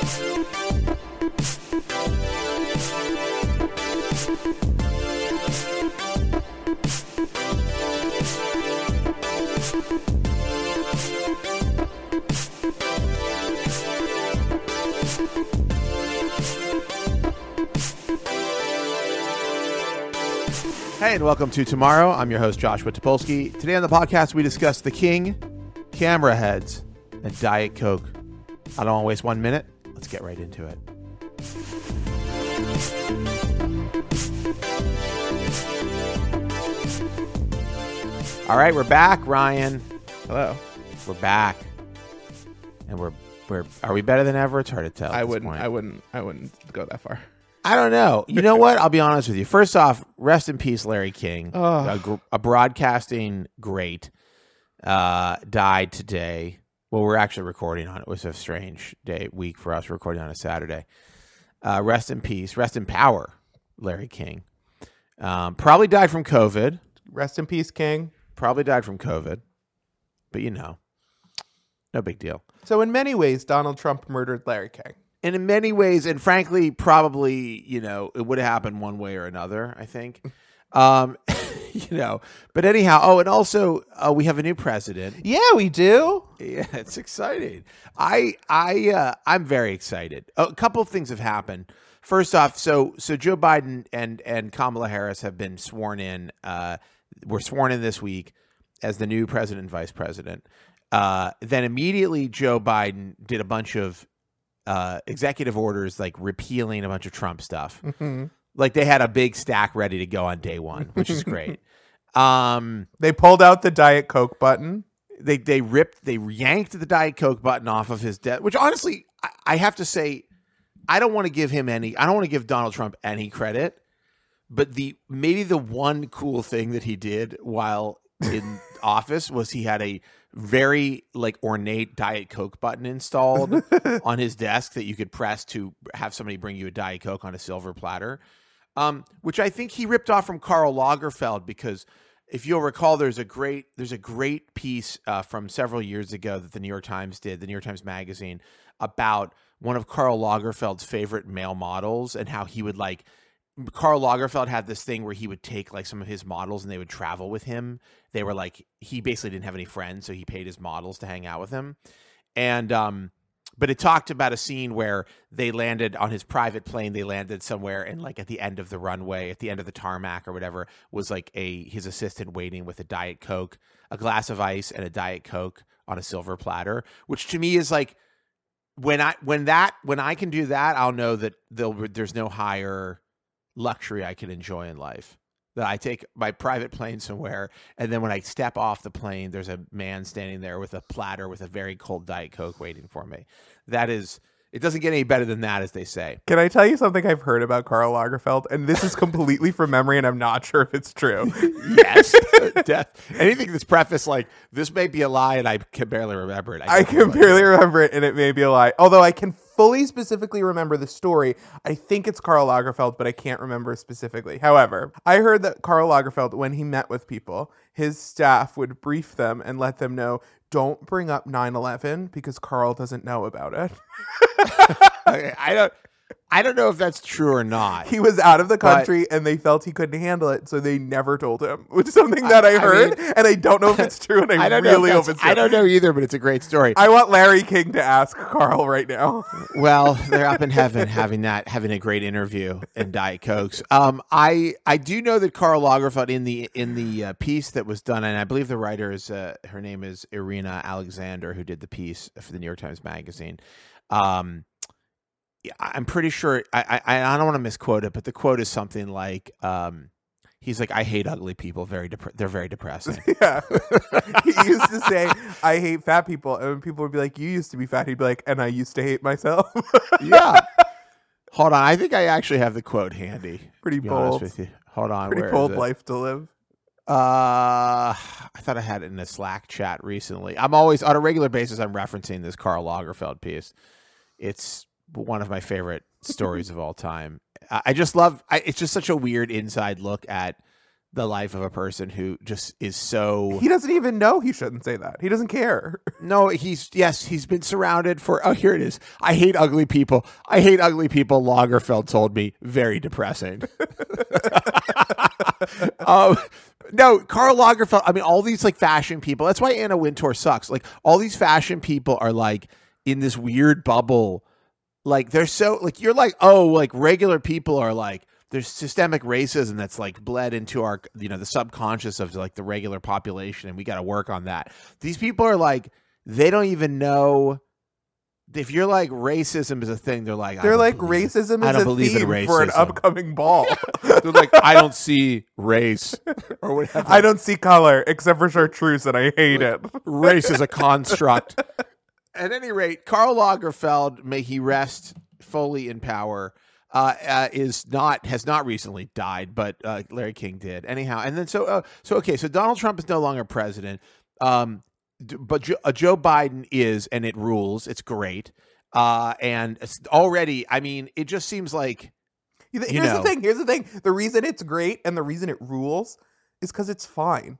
Hey, and welcome to Tomorrow. I'm your host, Joshua Topolsky. Today on the podcast, we discuss the King, camera heads, and Diet Coke. I don't want to waste one minute. Let's get right into it. All right, we're back, Ryan. Hello. We're back, and we're we're are we better than ever? It's hard to tell. I wouldn't. point. I wouldn't. I wouldn't go that far. I don't know. You know what? I'll be honest with you. First off, rest in peace, Larry King, Oh. a, a broadcasting great, uh, died today. Well, we're actually recording on it. Was a strange day week for us. Recording on a Saturday. Uh, rest in peace. Rest in power, Larry King. Um, probably died from COVID. Rest in peace, King. Probably died from COVID. But you know, no big deal. So, in many ways, Donald Trump murdered Larry King. and in many ways, and frankly, probably you know it would have happened one way or another. I think, um, you know. But anyhow, oh, and also uh, we have a new president. Yeah, we do. Yeah, it's exciting. I I uh, I'm very excited. A couple of things have happened. First off, so so Joe Biden and and Kamala Harris have been sworn in. Uh, were sworn in this week as the new president and vice president. Uh, then immediately Joe Biden did a bunch of uh, executive orders like repealing a bunch of Trump stuff. Mhm. Like they had a big stack ready to go on day one, which is great. Um, They pulled out the Diet Coke button. they they ripped they yanked the diet coke button off of his desk which honestly I, I have to say i don't want to give him any i don't want to give donald trump any credit but the maybe the one cool thing that he did while in office was he had a very like ornate diet coke button installed on his desk that you could press to have somebody bring you a diet coke on a silver platter um, which i think he ripped off from karl lagerfeld because if you'll recall, there's a great there's a great piece uh, from several years ago that the New York Times did, the New York Times Magazine, about one of Karl Lagerfeld's favorite male models and how he would like. Karl Lagerfeld had this thing where he would take like some of his models and they would travel with him. They were like he basically didn't have any friends, so he paid his models to hang out with him. And um, but it talked about a scene where they landed on his private plane. They landed somewhere, and like at the end of the runway, at the end of the tarmac or whatever, was like a his assistant waiting with a diet coke, a glass of ice, and a diet coke on a silver platter. Which to me is like when I when that when I can do that, I'll know that there's no higher luxury I can enjoy in life. That I take my private plane somewhere, and then when I step off the plane, there's a man standing there with a platter with a very cold Diet Coke waiting for me. That is, it doesn't get any better than that, as they say. Can I tell you something I've heard about Karl Lagerfeld? And this is completely from memory, and I'm not sure if it's true. Yes, death. Anything that's prefaced like this may be a lie, and I can barely remember it. I don't can barely remember it, and it may be a lie. Although I can fully specifically remember the story. I think it's Karl Lagerfeld, but I can't remember specifically. However, I heard that Karl Lagerfeld, when he met with people, his staff would brief them and let them know don't bring up 9 11 because Karl doesn't know about it. I, I don't. I don't know if that's true or not. He was out of the But- country and they felt he couldn't handle it, so they never told him, which is something that I, I heard. mean- and I don't know if it's true, and I, I don't really hope it's true. I don't know either, but it's a great story. I want Larry King to ask Karl right now. Well, they're up in heaven having that, having a great interview and Diet Cokes. Um, I I do know that Karl Lagerfeld in the in the uh, piece that was done, and I believe the writer is uh, her name is Irina Alexander, who did the piece for the New York Times Magazine. Um, I- I'm pretty sure I I, I don't want to misquote it, but the quote is something like. Um, He's like, I hate ugly people. Very dep- they're very depressing. Yeah. he used to say, I hate fat people. And when people would be like, You used to be fat, he'd be like, And I used to hate myself. yeah. Hold on, I think I actually have the quote handy. Pretty bold. with you. Hold on, Pretty bold life to live. Uh, I thought I had it in a Slack chat recently. I'm always on a regular basis. I'm referencing this Karl Lagerfeld piece. It's one of my favorite stories of all time. I, just love. I, it's just such a weird inside look at the life of a person who just is so He doesn't even know he shouldn't say that. He doesn't care. No, he's yes, he's been surrounded for oh here it is. I hate ugly people. I hate ugly people. Lagerfeld told me very depressing. um, no, Karl Lagerfeld. I mean, all these like fashion people. That's why Anna Wintour sucks. Like all these fashion people are like in this weird bubble. Like they're so like you're like oh like regular people are like there's systemic racism that's like bled into our you know the subconscious of like the regular population and we got to work on that. These people are like they don't even know if you're like racism is a thing. They're like They're don't like racism I is don't a believe in theme for an upcoming ball. They're like I don't see race or whatever. I don't see color except for chartreuse, and I hate it. race is a construct. At any rate, Karl Lagerfeld, may he rest fully in power, uh, uh, is not has not recently died, but uh, Larry King did. Anyhow, and then so uh, so okay, so Donald Trump is no longer president, um, but Joe, uh, Joe Biden is, and it rules. It's great, uh, and it's already, I mean, it just seems like Here's You know. the thing. Here's the thing. The reason it's great and the reason it rules is because it's fine.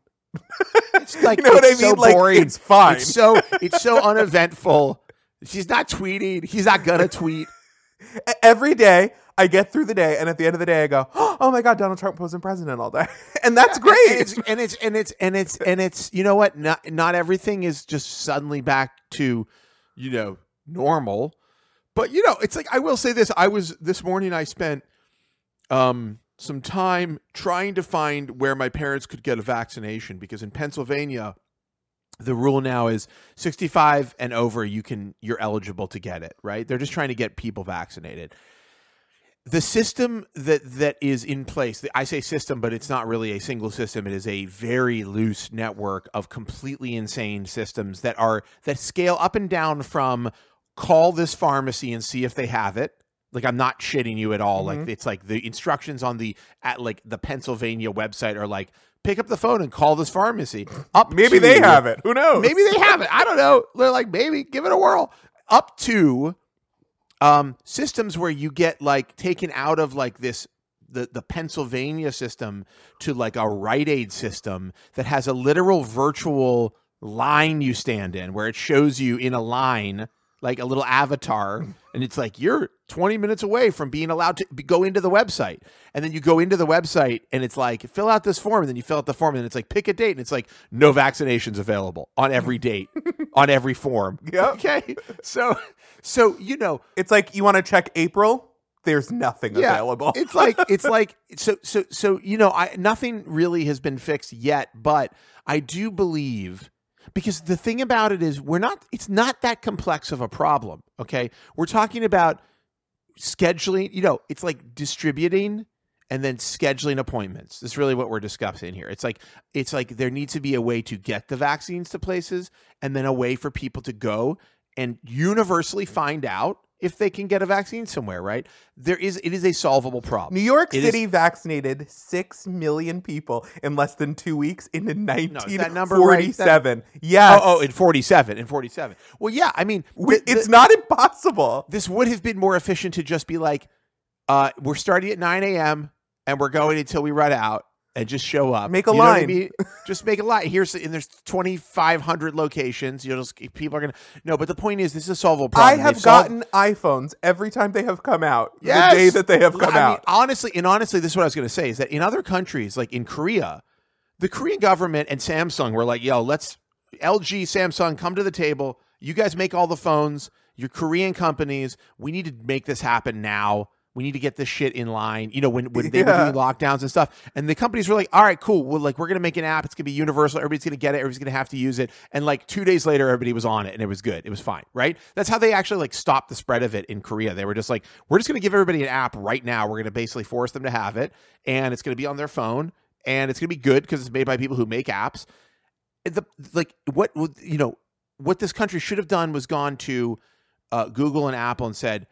It's like you know what I mean? so like boring. it's fine. It's so it's so uneventful. She's not tweeting. He's not gonna tweet. Every day I get through the day, and at the end of the day, I go, "Oh my god, Donald Trump wasn't president all day," and that's And- great. And it's and it's and it's and it's and it's you know what? Not not everything is just suddenly back to you know normal. But you know, it's like I will say this. I was this morning I spent um some time trying to find where my parents could get a vaccination because in Pennsylvania the rule now is 65 and over you can you're eligible to get it, right? They're just trying to get people vaccinated the system that that is in place i say system but it's not really a single system it is a very loose network of completely insane systems that are that scale up and down from call this pharmacy and see if they have it like i'm not shitting you at all like Mhm. it's like the instructions on the at like the pennsylvania website are like pick up the phone and call this pharmacy up Maybe to- they have it. Who knows? Maybe they have it. I don't know. They're like, maybe give it a whirl. Up to um, systems where you get like taken out of like this the the Pennsylvania system to like a Rite Aid system that has a literal virtual line you stand in where it shows you in a line like a little avatar and it's like you're 20 minutes away from being allowed to be- go into the website and then you go into the website and it's like fill out this form and then you fill out the form and it's like pick a date and it's like no vaccinations available on every date on every form Yep. okay so so you know It's like you want to check April. There's nothing Yeah, available. it's like it's like so so so you know I nothing really has been fixed yet, but I do believe because the thing about it is we're not it's not that complex of a problem, okay? We're talking about scheduling, you know, it's like distributing and then scheduling appointments. That's really what we're discussing here. It's like it's like there needs to be a way to get the vaccines to places and then a way for people to go and universally find out if they can get a vaccine somewhere, right? There is it is a solvable problem. New York It is- City vaccinated six million people in less than two weeks in is that 1947. number right? That- Yes. Oh, oh, in 47, in 47. Well, yeah, I mean, th- it's not impossible. this would have been more efficient to just be like, uh, we're starting at 9 a.m. and we're going until we run out and just show up. Make a You know what I line. mean? just make a line. Here's and there's 2,500 locations. You know, just, people are gonna no. But the point is, this is a solvable problem. I have They've solved- gotten iPhones every time they have come out. Yes. The day that they have come I mean, out. honestly, and honestly, this is what I was going to say is that in other countries, like in Korea, the Korean government and Samsung were like, "Yo, let's LG, Samsung, come to the table. You guys make all the phones. You're Korean companies. We need to make this happen now." We need to get this shit in line. You know, when, when they were doing lockdowns and stuff. And the companies were like, all right, cool. Well, like, we're going to make an app. It's going to be universal. Everybody's going to get it. Everybody's going to have to use it. And like two days later, everybody was on it and it was good. It was fine. Right. That's how they actually like stopped the spread of it in Korea. They were just like, we're just going to give everybody an app right now. We're going to basically force them to have it. And it's going to be on their phone. And it's going to be good because it's made by people who make apps. The, like, what, would- you know, what this country should have done was gone to uh, Google and Apple and said,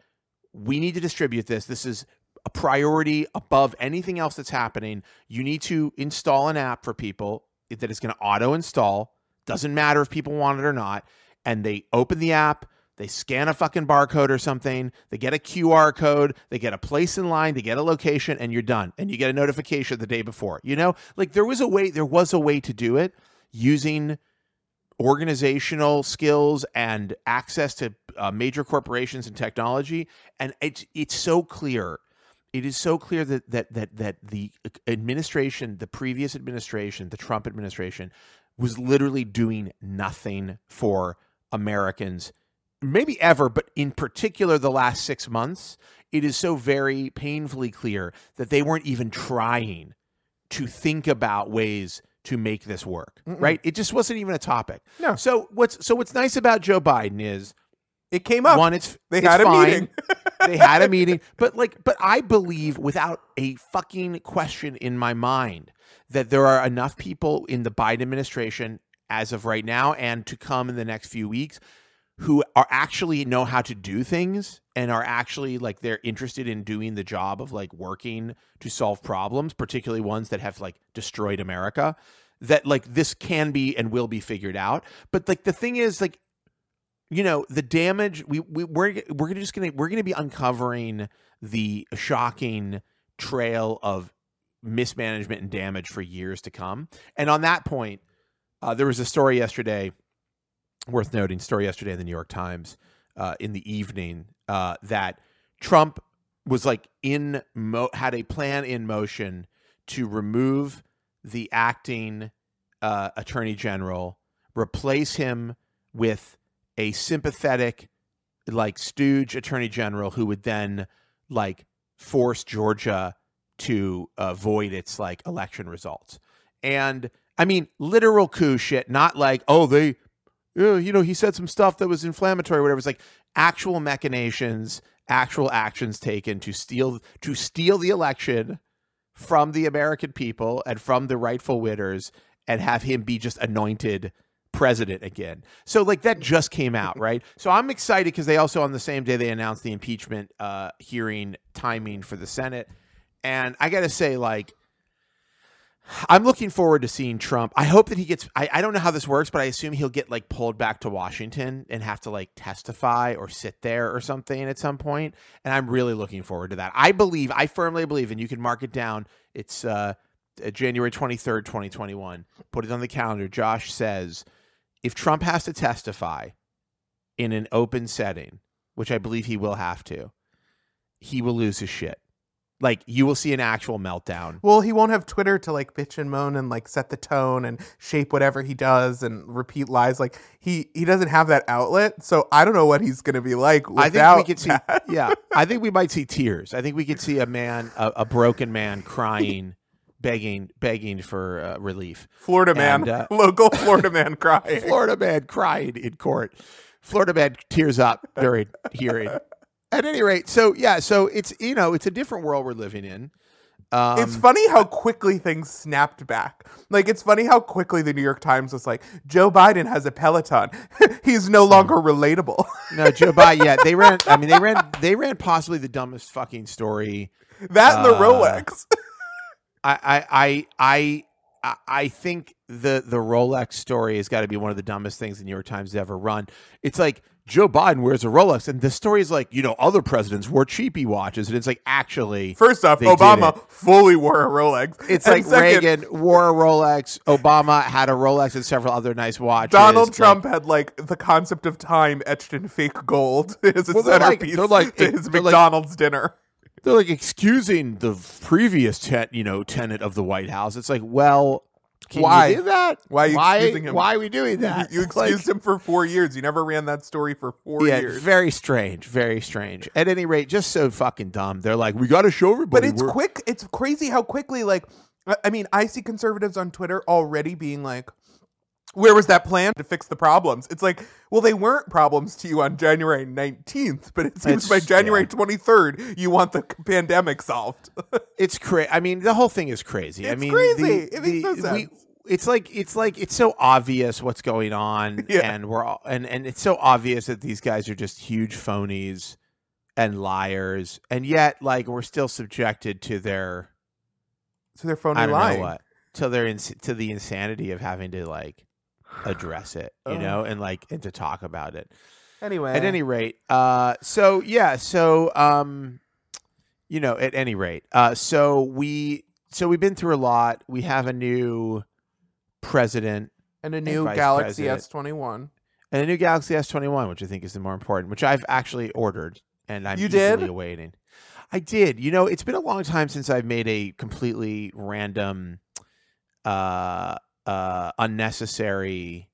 we need to distribute this. This is a priority above anything else that's happening. You need to install an app for people that is going to auto install. Doesn't matter if people want it or not. And they open the app, They scan a fucking barcode or something. They get a QR code. They get a place in line. They get a location, and you're done. And you get a notification the day before. You know, like there was a way. There was a way to do it using organizational skills and access to uh, major corporations and technology. And it's it's so clear. It is so clear that that that that the administration, the previous administration, the Trump administration, was literally doing nothing for Americans, maybe ever, but in particular the last six months. It is so very painfully clear that they weren't even trying to think about ways to make this work. Mm-mm. Right? It just wasn't even a topic. No. So what's so what's nice about Joe Biden is It came up. one, it's they it's had a meeting. they had a meeting, but like, but I believe without a fucking question in my mind that there are enough people in the Biden administration as of right now and to come in the next few weeks who are actually know how to do things and are actually like they're interested in doing the job of like working to solve problems, particularly ones that have like destroyed America. That like this can be and will be figured out. But like the thing is like you know the damage we, we we're we're just gonna we're gonna be uncovering the shocking trail of mismanagement and damage for years to come and on that point uh, there was a story yesterday worth noting story yesterday in the new york times uh, in the evening uh, that trump was like in mo- had a plan in motion to remove the acting uh, attorney general replace him with a sympathetic like stooge attorney general who would then like force Georgia to uh, void its like election results. And I mean literal coup shit, not like oh they you know he said some stuff that was inflammatory or whatever. It's like actual machinations, actual actions taken to steal to steal the election from the American people and from the rightful winners and have him be just anointed president again. So like that just came out, right? So I'm excited because they also on the same day they announced the impeachment uh, hearing timing for the Senate, and I got to say like. I'm looking forward to seeing Trump. I hope that he gets. I, I don't know how this works, but I assume he'll get like pulled back to Washington and have to like testify or sit there or something at some point. And I'm really looking forward to that. I believe, I firmly believe, and you can mark it down. It's uh, January 23rd, 2021. Put it on the calendar. Josh says if Trump has to testify in an open setting, which I believe he will have to, he will lose his shit. Like you will see an actual meltdown. Well, he won't have Twitter to like bitch and moan and like set the tone and shape whatever he does and repeat lies. Like he he doesn't have that outlet, so I don't know what he's gonna be like. Without I think we could see, that. yeah, I think we might see tears. I think we could see a man, a, a broken man, crying, begging, begging for uh, relief. Florida man, And, uh, local Florida man crying. Florida man crying in court. Florida man tears up during hearing. At any rate, so yeah, so it's you know it's a different world we're living in. Um, it's funny how quickly things snapped back. Like it's funny how quickly the New York Times was like, Joe Biden has a Peloton. He's no longer relatable. no Joe Biden. Yeah, they ran. I mean, they ran. They ran possibly the dumbest fucking story. that and the Uh, Rolex. I I I I, I think the the Rolex story has got to be one of the dumbest things the New York Times has ever run. It's like Joe Biden wears a Rolex, and the story is like you know other presidents wore cheapy watches, and it's like actually First off, Obama fully wore a Rolex. It's And like second, Reagan wore a Rolex. Obama had a Rolex and several other nice watches. Donald Like, Trump had like the concept of time etched in fake gold as a Well, they're like- centerpiece they're like- to his they're like- McDonald's dinner. they're like excusing the previous ten, you know, tenant of the White House. It's like, well, can Why? you do that? Why are you why, excusing him? Why are we doing that? You Like- excused him for four years. You never ran that story for four yeah, years. very strange, very strange. At any rate, just so fucking dumb. They're like, we got to show everybody. But it's we're- quick. It's crazy how quickly, like, I mean, I see conservatives on Twitter already being like, where was that plan to fix the problems? It's like, well, they weren't problems to you on January 19th, but it seems It's- by January yeah. 23rd, you want the pandemic solved. It's crazy. I mean, the whole thing is crazy. I It's mean, crazy. the- It makes no the- sense. it's like it's like it's so obvious what's going on, Yeah. and we're all, and and it's so obvious that these guys are just huge phonies and liars, and yet like we're still subjected to their to their phony I don't lying. know what to their ins- to the insanity of having to like address it, you Ugh. know, and like and to talk about it. Anyway, At any rate, uh, so yeah, so um, you know, at any rate, uh, so we so we've been through a lot. We have a new president and a new Vice Galaxy S twenty one. and a new Galaxy S twenty one, which I think is the more important, which I've actually ordered and I'm You did? awaiting. I did. You know, it's been a long time since I've made a completely random, uh, uh, unnecessary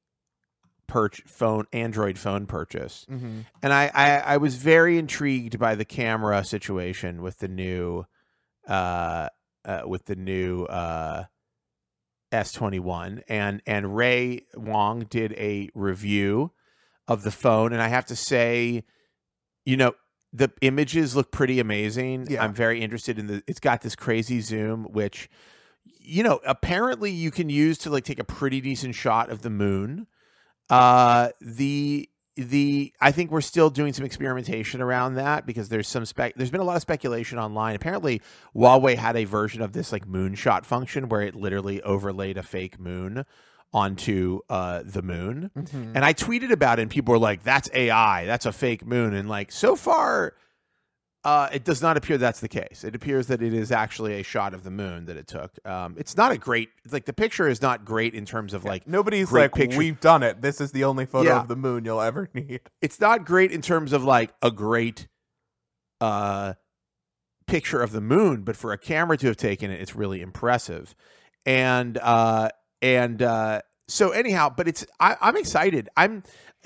perch phone Android phone purchase. Mm-hmm. and I, I I was very intrigued by the camera situation with the new uh, uh with the new uh S21 and and Ray Wong did a review of the phone and I have to say you know the images look pretty amazing. Yeah. I'm very interested in the it's got this crazy zoom which you know apparently you can use to like take a pretty decent shot of the moon. Uh the the I think we're still doing some experimentation around that because there's some spec there's been a lot of speculation online. Apparently Huawei had a version of this like moonshot function where it literally overlaid a fake moon onto uh the moon. Mm-hmm. And I tweeted about it and people were like, That's AI, that's a fake moon. And like so far uh, it does not appear that's the case. It appears that it is actually a shot of the moon that it took. Um, it's not a great, like the picture is not great in terms of like Nobody's like, picture. we've done it. This is the only photo Yeah. of the moon you'll ever need. it's not great in terms of like a great uh picture of the moon but for a camera to have taken it it's really impressive and uh and uh so anyhow but it's I, i'm excited i'm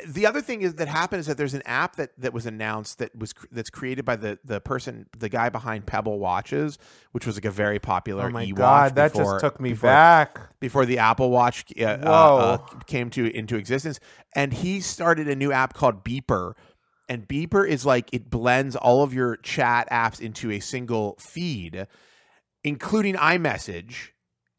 the other thing is that happened is that there's an app that that was announced that was that's created by the the person the guy behind pebble watches which was like a very popular Oh my e-watch god, that before- just took me before- back. before the Apple Watch uh, uh, uh, came to into existence, and he started a new app called Beeper. And Beeper is like it blends all of your chat apps into a single feed, including iMessage,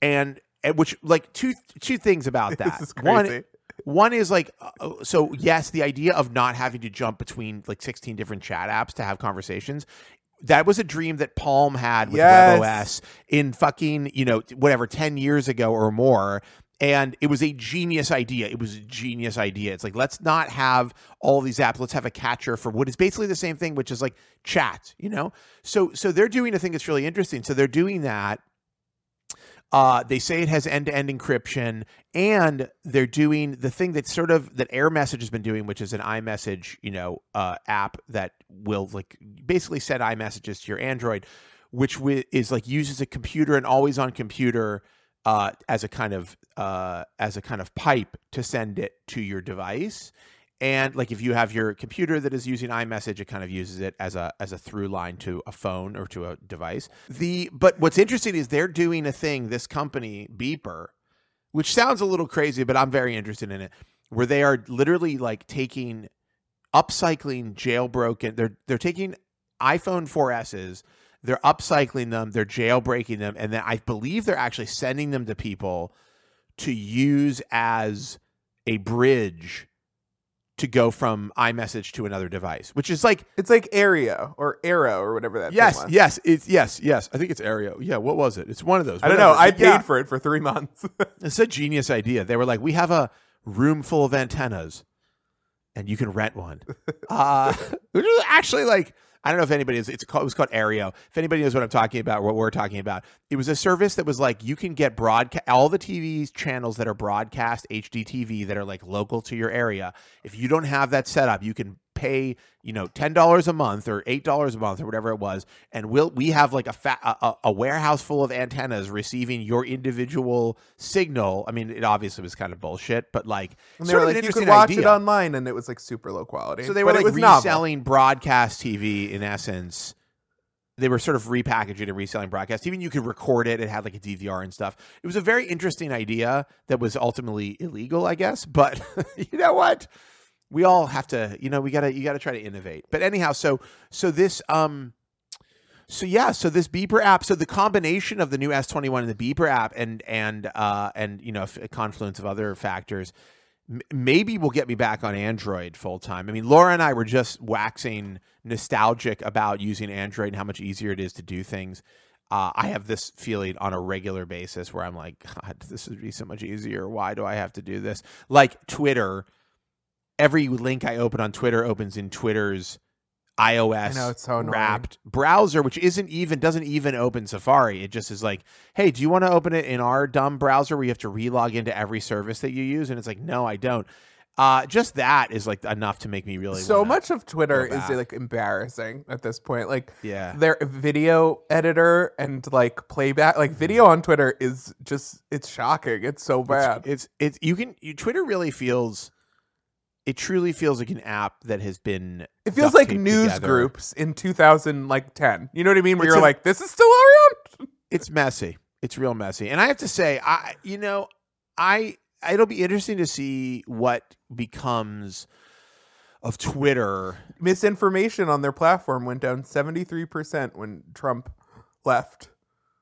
and, which like two two things about that. This is One. One is like, uh, so yes, the idea of not having to jump between like 16 different chat apps to have conversations. That was a dream that Palm had with Yes. WebOS in fucking, you know, whatever, 10 years ago or more. And it was a genius idea. It was a genius idea. It's like, let's not have all these apps. Let's have a catcher for what is basically the same thing, which is like chat, you know? So so they're doing a thing that's really interesting. So they're doing that. Uh, they say it has end-to-end encryption, and they're doing the thing that sort of that AirMessage has been doing, which is an iMessage, you know, uh, app that will like basically send iMessages to your Android, which wi- is like uses a computer and always on computer uh, as a kind of uh, as a kind of pipe to send it to your device. And like if you have your computer that is using iMessage, it kind of uses it as a as a through line to a phone or to a device. The but what's interesting is they're doing a thing. This company Beeper, which sounds a little crazy, but I'm very interested in it, where they are literally like taking upcycling jailbroken. They're they're taking iPhone 4Ss, they're upcycling them, they're jailbreaking them, and then I believe they're actually sending them to people to use as a bridge to go from iMessage to another device, which is like It's like Aereo or Arrow or whatever that yes, yes, it's yes, yes. I think it's Aereo. Yeah, what was it? It's one of those. I don't know. I paid yeah, for it for three months. It's a genius idea. They were like, we have a room full of antennas, and you can rent one. uh, which is actually like I don't know if anybody is. It's called, it was called Aereo. If anybody knows what I'm talking about, what we're talking about, it was a service that was like you can get broadcast all the TV channels that are broadcast HD TV that are like local to your area. If you don't have that set up, you can pay you know ten dollars a month or eight dollars a month or whatever it was, and we'll we have like a, fa- a a- warehouse full of antennas receiving your individual signal. I mean, it obviously was kind of bullshit, but like And they sort were of an you could watch idea. it online, and it was like super low quality. So they But were it like was novel. reselling broadcast TV in essence. They were sort of repackaging and reselling broadcast. Even you could record it. It had like a DVR and stuff. It was a very interesting idea that was ultimately illegal, I guess. But you know what? We all have to, you know, we gotta you gotta try to innovate. But anyhow, so so this um so yeah, so this Beeper app, so the combination of the new S21 and the Beeper app and and uh and you know, a confluence of other factors m- maybe will get me back on Android full time. I mean, Laura and I were just waxing nostalgic about using Android and how much easier it is to do things. Uh, I have this feeling on a regular basis where I'm like, God, this would be so much easier. Why do I have to do this? Like Twitter every link I open on Twitter opens in Twitter's iOS know, it's so wrapped browser, which isn't even doesn't even open Safari. It just is like, hey, do you want to open it in our dumb browser where you have to relog into every service that you use? And it's like, no, I don't. Uh, just that is like enough to make me really so much of Twitter is like embarrassing at this point. Like Yeah, their video editor and like playback, like video on Twitter is just it's shocking. It's so bad. It's it's you can you, Twitter really feels. It truly feels like an app that has been. It feels like news together. groups in 2000 like 10. You know what I mean? Where It's you're a- like, this is still around. It's messy. It's real messy, and I have to say, I you know, I it'll be interesting to see what becomes of Twitter. Misinformation on their platform went down 73% when Trump left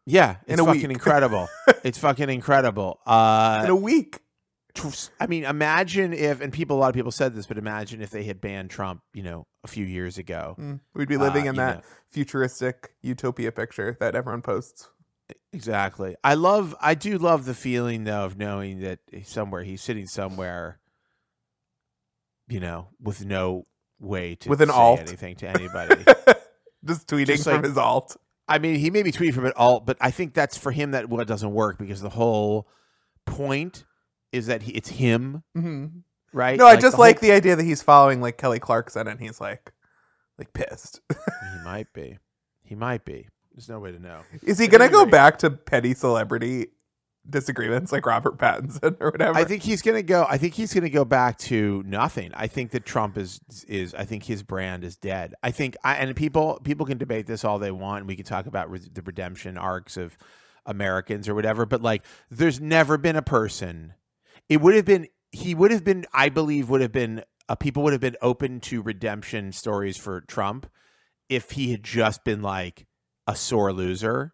Yeah, it's fucking week. incredible. it's fucking incredible. Uh, in a week. I mean, imagine if, and people, a lot of people said this, but imagine if they had banned Trump, you know, a few years ago. Mm, We'd be living Uh, in that know. futuristic utopia picture that everyone posts. Exactly. I love. I do love the feeling though of knowing that somewhere he's sitting somewhere, you know, with no way to With an say alt. anything to anybody. Just tweeting Just from his alt. I mean, he may be tweeting from an alt, but I think that's for him that what doesn't work because the whole point is that he, it's him, Mhm. right? No, I just the like whole- the idea that he's following like Kelly Clarkson and he's like, like pissed. he might be. He might be. There's no way to know. Is he But gonna go anyway- back to petty celebrity disagreements like Robert Pattinson or whatever? I think he's gonna go. I think he's gonna go back to nothing. I think that Trump is is. I think his brand is dead. I think. I, and people people can debate this all they want. And We can talk about re- the redemption arcs of Americans or whatever. But like, there's never been a person. It would have been. He would have been. I believe would have been. Uh, people would have been open to redemption stories for Trump if he had just been like a sore loser.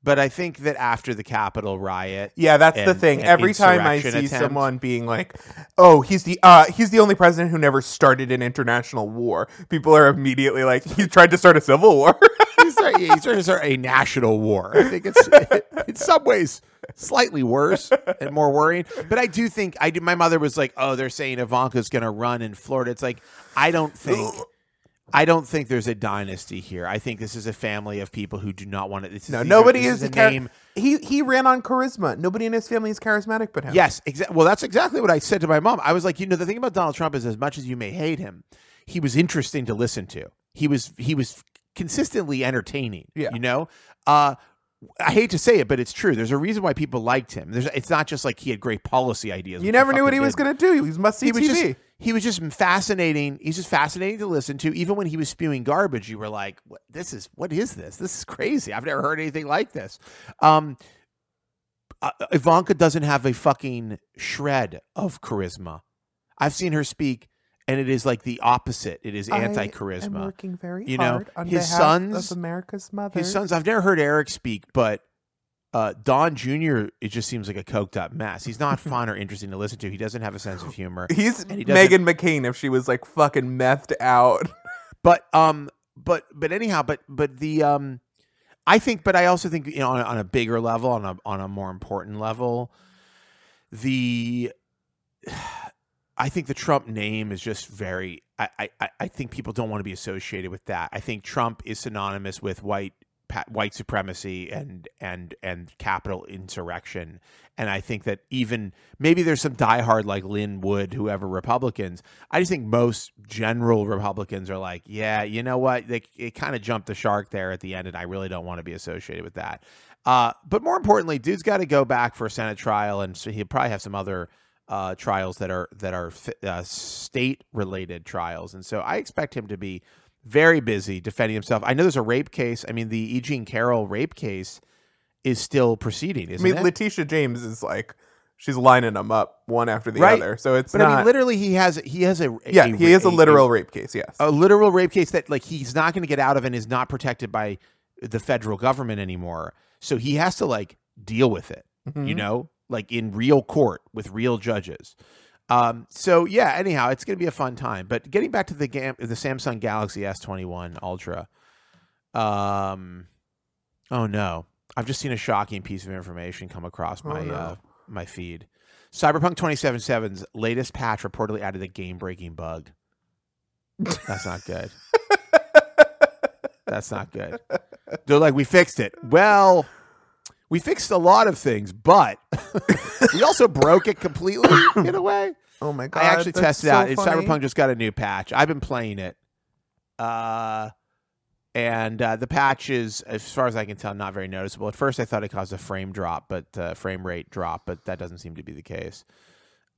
But I think that after the Capitol riot, Yeah, that's the thing. Every time I see attempt. someone being like, "Oh, he's the uh he's the only president who never started an international war," people are immediately like, "He tried to start a civil war." he's, trying, he's trying to start a national war. I think it's in some ways slightly worse and more worrying. But I do think I do. My mother was like, "Oh, they're saying Ivanka's going to run in Florida." It's like I don't think. I don't think there's a dynasty here. I think this is a family of people who do not want to. This no, are- nobody this is, a a char- name. He he ran on charisma. Nobody in his family is charismatic but him. Yes, exactly. Well, that's exactly what I said to my mom. I was like, you know, the thing about Donald Trump is, as much as you may hate him, he was interesting to listen to. He was he was consistently entertaining. Yeah. you know. Uh, I hate to say it, but it's true. There's a reason why people liked him. There's, it's not just like he had great policy ideas. You never knew what he was didn't. going to do. He was must see He was TV. just he was just fascinating. He's just fascinating to listen to. Even when he was spewing garbage, you were like, what, "This is what is this? This is crazy. I've never heard anything like this." Um, uh, Ivanka doesn't have a fucking shred of charisma. I've seen her speak, and it is like the opposite. It is anti charisma. working very You know, hard on his sons- of America's mother. His sons. I've never heard Eric speak, but uh, Don Jr. It just seems like a coked up mess. He's not fun or interesting to listen to. He doesn't have a sense of humor. He's he Meghan McCain if she was like fucking methed out. but um but but anyhow but but the um i think but i also think you know on a, on a bigger level on a on a more important level the i think the trump name is just very i i i think people don't want to be associated with that. I think trump is synonymous with white white supremacy and and and capitol insurrection. And i think that even maybe there's some diehard like lin wood whoever republicans. I just think most general republicans are like yeah you know what? They it kind of jumped the shark there at the end and i really don't want to be associated with that. Uh, but more importantly dude's got to go back for a senate trial and so he'll probably have some other uh, trials that are that are uh, state related trials and so i expect him to be very busy defending himself. I know there's a rape case. I mean, the Eugene Carroll rape case is still proceeding, I mean, it? Letitia James is like she's lining them up one after the Right. other. So it's but I mean, literally, he has he has a, yeah, a- he is a a- literal rape case. Yes. a, literal rape case that like he's not going to get out of and is not protected by the federal government anymore. So he has to like deal with it, you Mhm. know, like in real court with real judges. Um, so yeah, anyhow, it's going to be a fun time. But getting back to the gam- the Samsung Galaxy S21 Ultra. Um, oh no, I've just seen a shocking piece of information come across Oh, my no. uh, my feed. Cyberpunk 2077's latest patch reportedly added a game-breaking bug. That's not good. That's not good. They're like, we fixed it. Well, we fixed a lot of things, but we also broke it completely in a way. Oh my god! I actually tested so out. Funny. Cyberpunk just got a new patch. I've been playing it. Uh and uh, the patch is, as far as I can tell, not very noticeable. At first, I thought it caused a frame drop, but uh, frame rate drop, but that doesn't seem to be the case.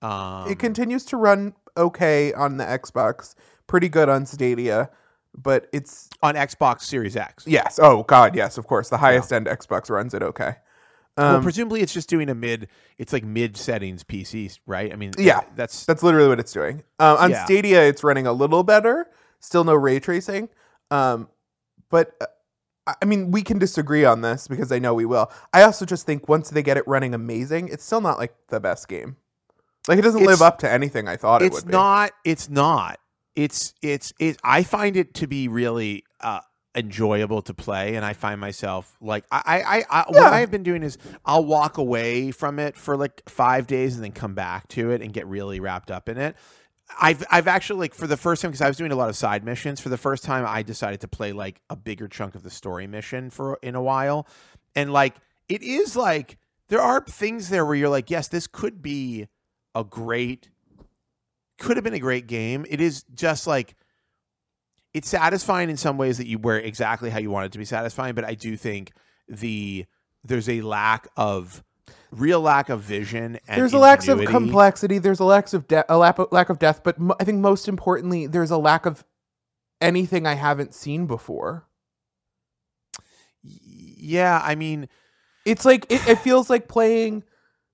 Um, It continues to run okay on the Xbox, pretty good on Stadia, but it's on Xbox Series X. yes. Oh god, yes, of course. The highest end Xbox runs it okay. well, Um, presumably, it's just doing a mid. It's like mid settings PC, right? I mean, Yeah. that's that's literally what it's doing. Um, on Yeah. Stadia, it's running a little better. Still no ray tracing. Um, but uh, I- mean, we can disagree on this because I know we will. I also just think once they get it running amazing, it's still not like the best game. Like it doesn't It's- live up to anything I thought it would be. not it's not it's it's it i find it to be really uh enjoyable to play and i find myself like i i, I, I what i have been doing is i'll walk away from it for like five days and then come back to it and get really wrapped up in it I've I've actually like for the first time because I was doing a lot of side missions. For the first time, I decided to play like a bigger chunk of the story mission for in a while, and like it is like there are things there where you're like, yes, this could be a great, could have been a great game. It is just like it's satisfying in some ways that you were exactly how you wanted to be satisfying, but I do think the there's a lack of real lack of vision. And there's a lack of complexity. There's a lack of de- a lack of, lack of depth, but I think most importantly, there's a lack of anything I haven't seen before. Yeah, I mean, It's like it, it feels like playing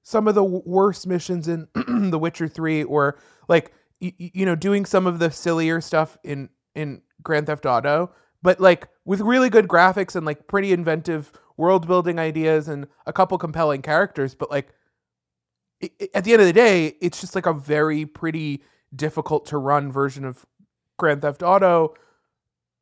some of the w- worst missions in The Witcher Three, or like y- you know doing some of the sillier stuff in in Grand Theft Auto, but like with really good graphics and like pretty inventive world building ideas and a couple compelling characters. But like i i- at the end of the day, it's just like a very pretty difficult to run version of Grand Theft Auto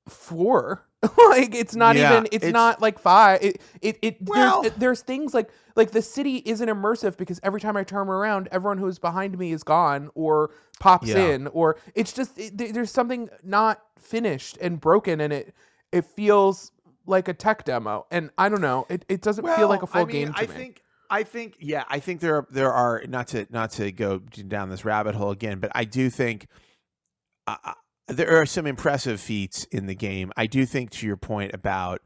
four. like it's not Yeah, even it's, it's- not like five. It it, it Well- there's, it- there's things like like the city isn't immersive because every time I turn around, everyone who's behind me is gone or pops Yeah. in or it's just it, there's something not finished and broken and it it feels like a tech demo and I don't know it, it doesn't feel like a full I mean, game to I me. think I think yeah, I think there are there are not to not to go down this rabbit hole again, but I do think there are some impressive feats in the game. I do think to your point about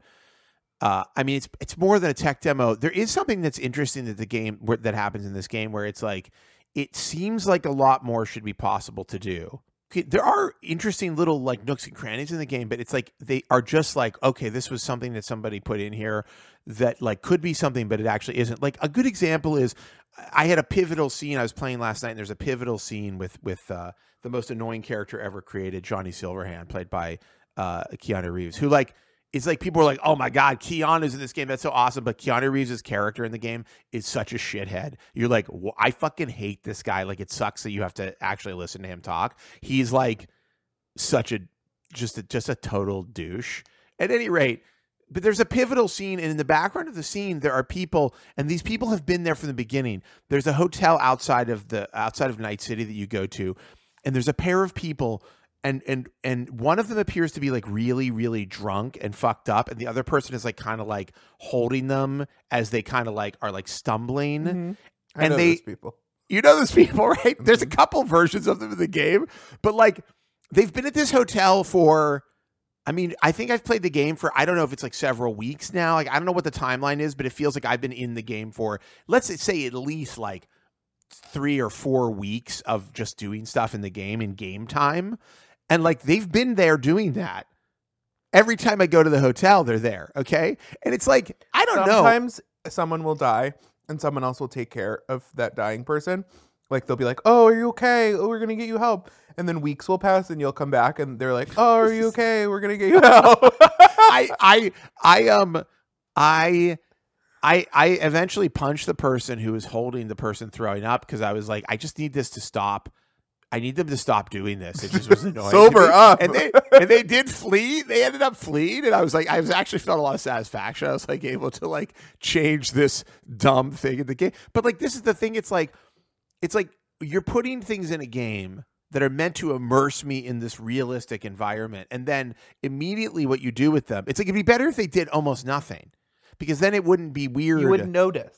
uh, I mean, it's it's more than a tech demo. There is something that's interesting that the game where, that happens in this game where it's like it seems like a lot more should be possible to do. There are interesting little like nooks and crannies in the game, but it's like they are just like okay, this was something that somebody put in here that like could be something, but it actually isn't. Like a good example is I had a pivotal scene I was playing last night, and there's a pivotal scene with with uh, the most annoying character ever created, Johnny Silverhand, played by uh, Keanu Reeves, who like it's like people are like, oh my god, Keanu's in this game, that's so awesome. But Keanu Reeves' character in the game is such a shithead. You're like, "Wh- I fucking hate this guy. Like it sucks that you have to actually listen to him talk. He's like such a just a, just a total douche. At any rate, but there's a pivotal scene, and in the background of the scene, there are people, and these people have been there from the beginning. There's a hotel outside of the outside of Night City that you go to, and there's a pair of people, and and and one of them appears to be like really really drunk and fucked up, and the other person is like kind of like holding them as they kind of like are like stumbling. Mhm. I and know they- those people. You know those people, right? There's a couple versions of them in the game, but like they've been at this hotel for I mean, I think I've played the game for I don't know if it's like several weeks now. Like I don't know what the timeline is, but it feels like I've been in the game for let's say at least like 3 or 4 weeks of just doing stuff in the game in game time. And like they've been there doing that. Every time I go to the hotel, they're there, okay? And it's like I don't know. Sometimes someone will die and someone else will take care of that dying person. Like they'll be like, "Oh, are you okay? Oh, we're gonna get you help." And then weeks will pass, and you'll come back, and they're like, "Oh, are you okay? We're gonna get you help." I I I um I I I eventually punched the person who was holding the person throwing up because I was like, I just need this to stop. I need them to stop doing this. It just was annoying. Sober up. And they and they did flee. They ended up fleeing, and I was like, I was actually felt a lot of satisfaction. I was like able to like change this dumb thing in the game. But like this is the thing. It's like it's like you're putting things in a game that are meant to immerse me in this realistic environment and then immediately what you do with them it's like it'd be better if they did almost nothing because then it wouldn't be weird You wouldn't notice.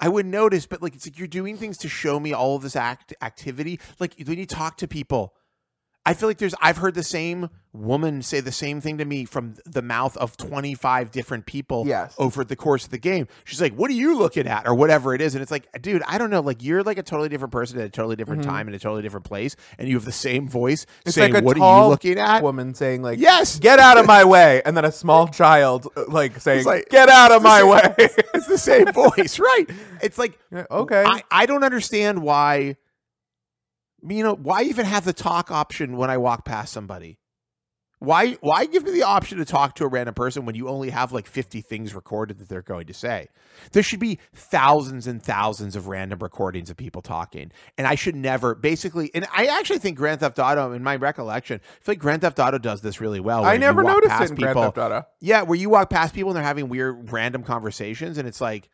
I would notice, but like it's like you're doing things to show me all of this act activity. Like when you talk to people, I feel like there's I've heard the same woman say the same thing to me from the mouth of 25 different people Yes. over the course of the game. She's like, "What are you looking at?" or whatever it is, and it's like, dude, I don't know. Like you're like a totally different person at a totally different Mhm. time in a totally different place, and you have the same voice It's saying, like a "What are you looking at?" Woman saying like, Yes, "Get out of my way," and then a small child uh, like saying, like- "Get out of my same- way." it's the same voice, right? It's like Yeah, okay. I, I don't understand why you know why even have the talk option when i walk past somebody why why give me the option to talk to a random person when you only have like 50 things recorded that they're going to say there should be thousands and thousands of random recordings of people talking and i should never basically and i actually think grand theft auto in my recollection i feel like grand theft auto does this really well I never noticed it in Grand Theft Auto. yeah, where you walk past people and they're having weird random conversations and it's like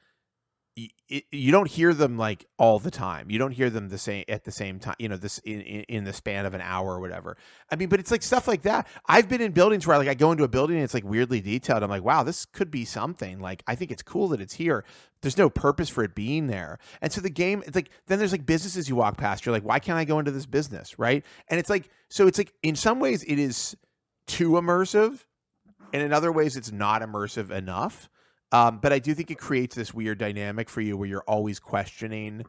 y- you don't hear them like all the time. You don't hear them the same at the same time, you know, this in, in, in the span of an hour or whatever. I mean, but it's like stuff like that. I've been in buildings where like I go into a building and it's like weirdly detailed. I'm like, wow, this could be something. Like I think it's cool that it's here. There's no purpose for it being there. And so the game, it's like then there's like businesses you walk past. You're like, why can't I go into this business? Right. And it's like so it's like in some ways it is too immersive and in other ways it's not immersive enough um, but i do think it creates this weird dynamic for you where you're always questioning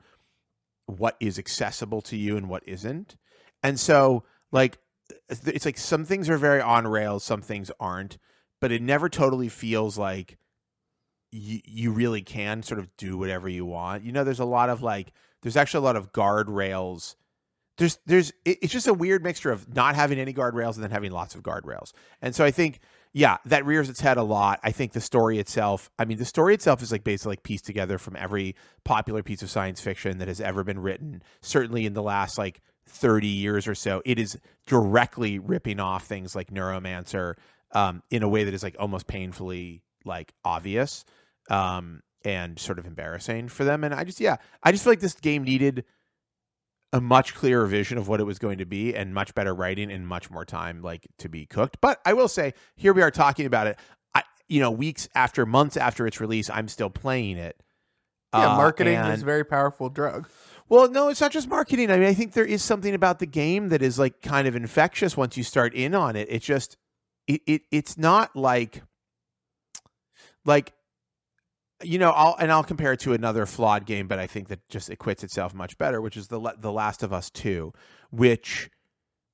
what is accessible to you and what isn't. And so like it's like some things are very on rails some things aren't but it never totally feels like you, you really can sort of do whatever you want. You know there's a lot of like there's actually a lot of guardrails. There's there's it- it's just a weird mixture of not having any guardrails and then having lots of guardrails. And so i think yeah that rears its head a lot. I think the story itself i mean the story itself is like basically like pieced together from every popular piece of science fiction that has ever been written. Certainly in the last like 30 years or so it is directly ripping off things like neuromancer um, in a way that is like almost painfully like obvious um, and sort of embarrassing for them. And i just yeah i just feel like this game needed a much clearer vision of what it was going to be and much better writing and much more time like to be cooked but i will say here we are talking about it i you know weeks after months after its release i'm still playing it Yeah, Uh, marketing and- is a very powerful drug. well, no, it's not just marketing. I mean, I think there is something about the game that is like kind of infectious once you start in on it. It just it, it it's not like like you know, I'll and I'll compare it to another flawed game, but I think that just acquits itself much better, which is the the Last of Us 2, which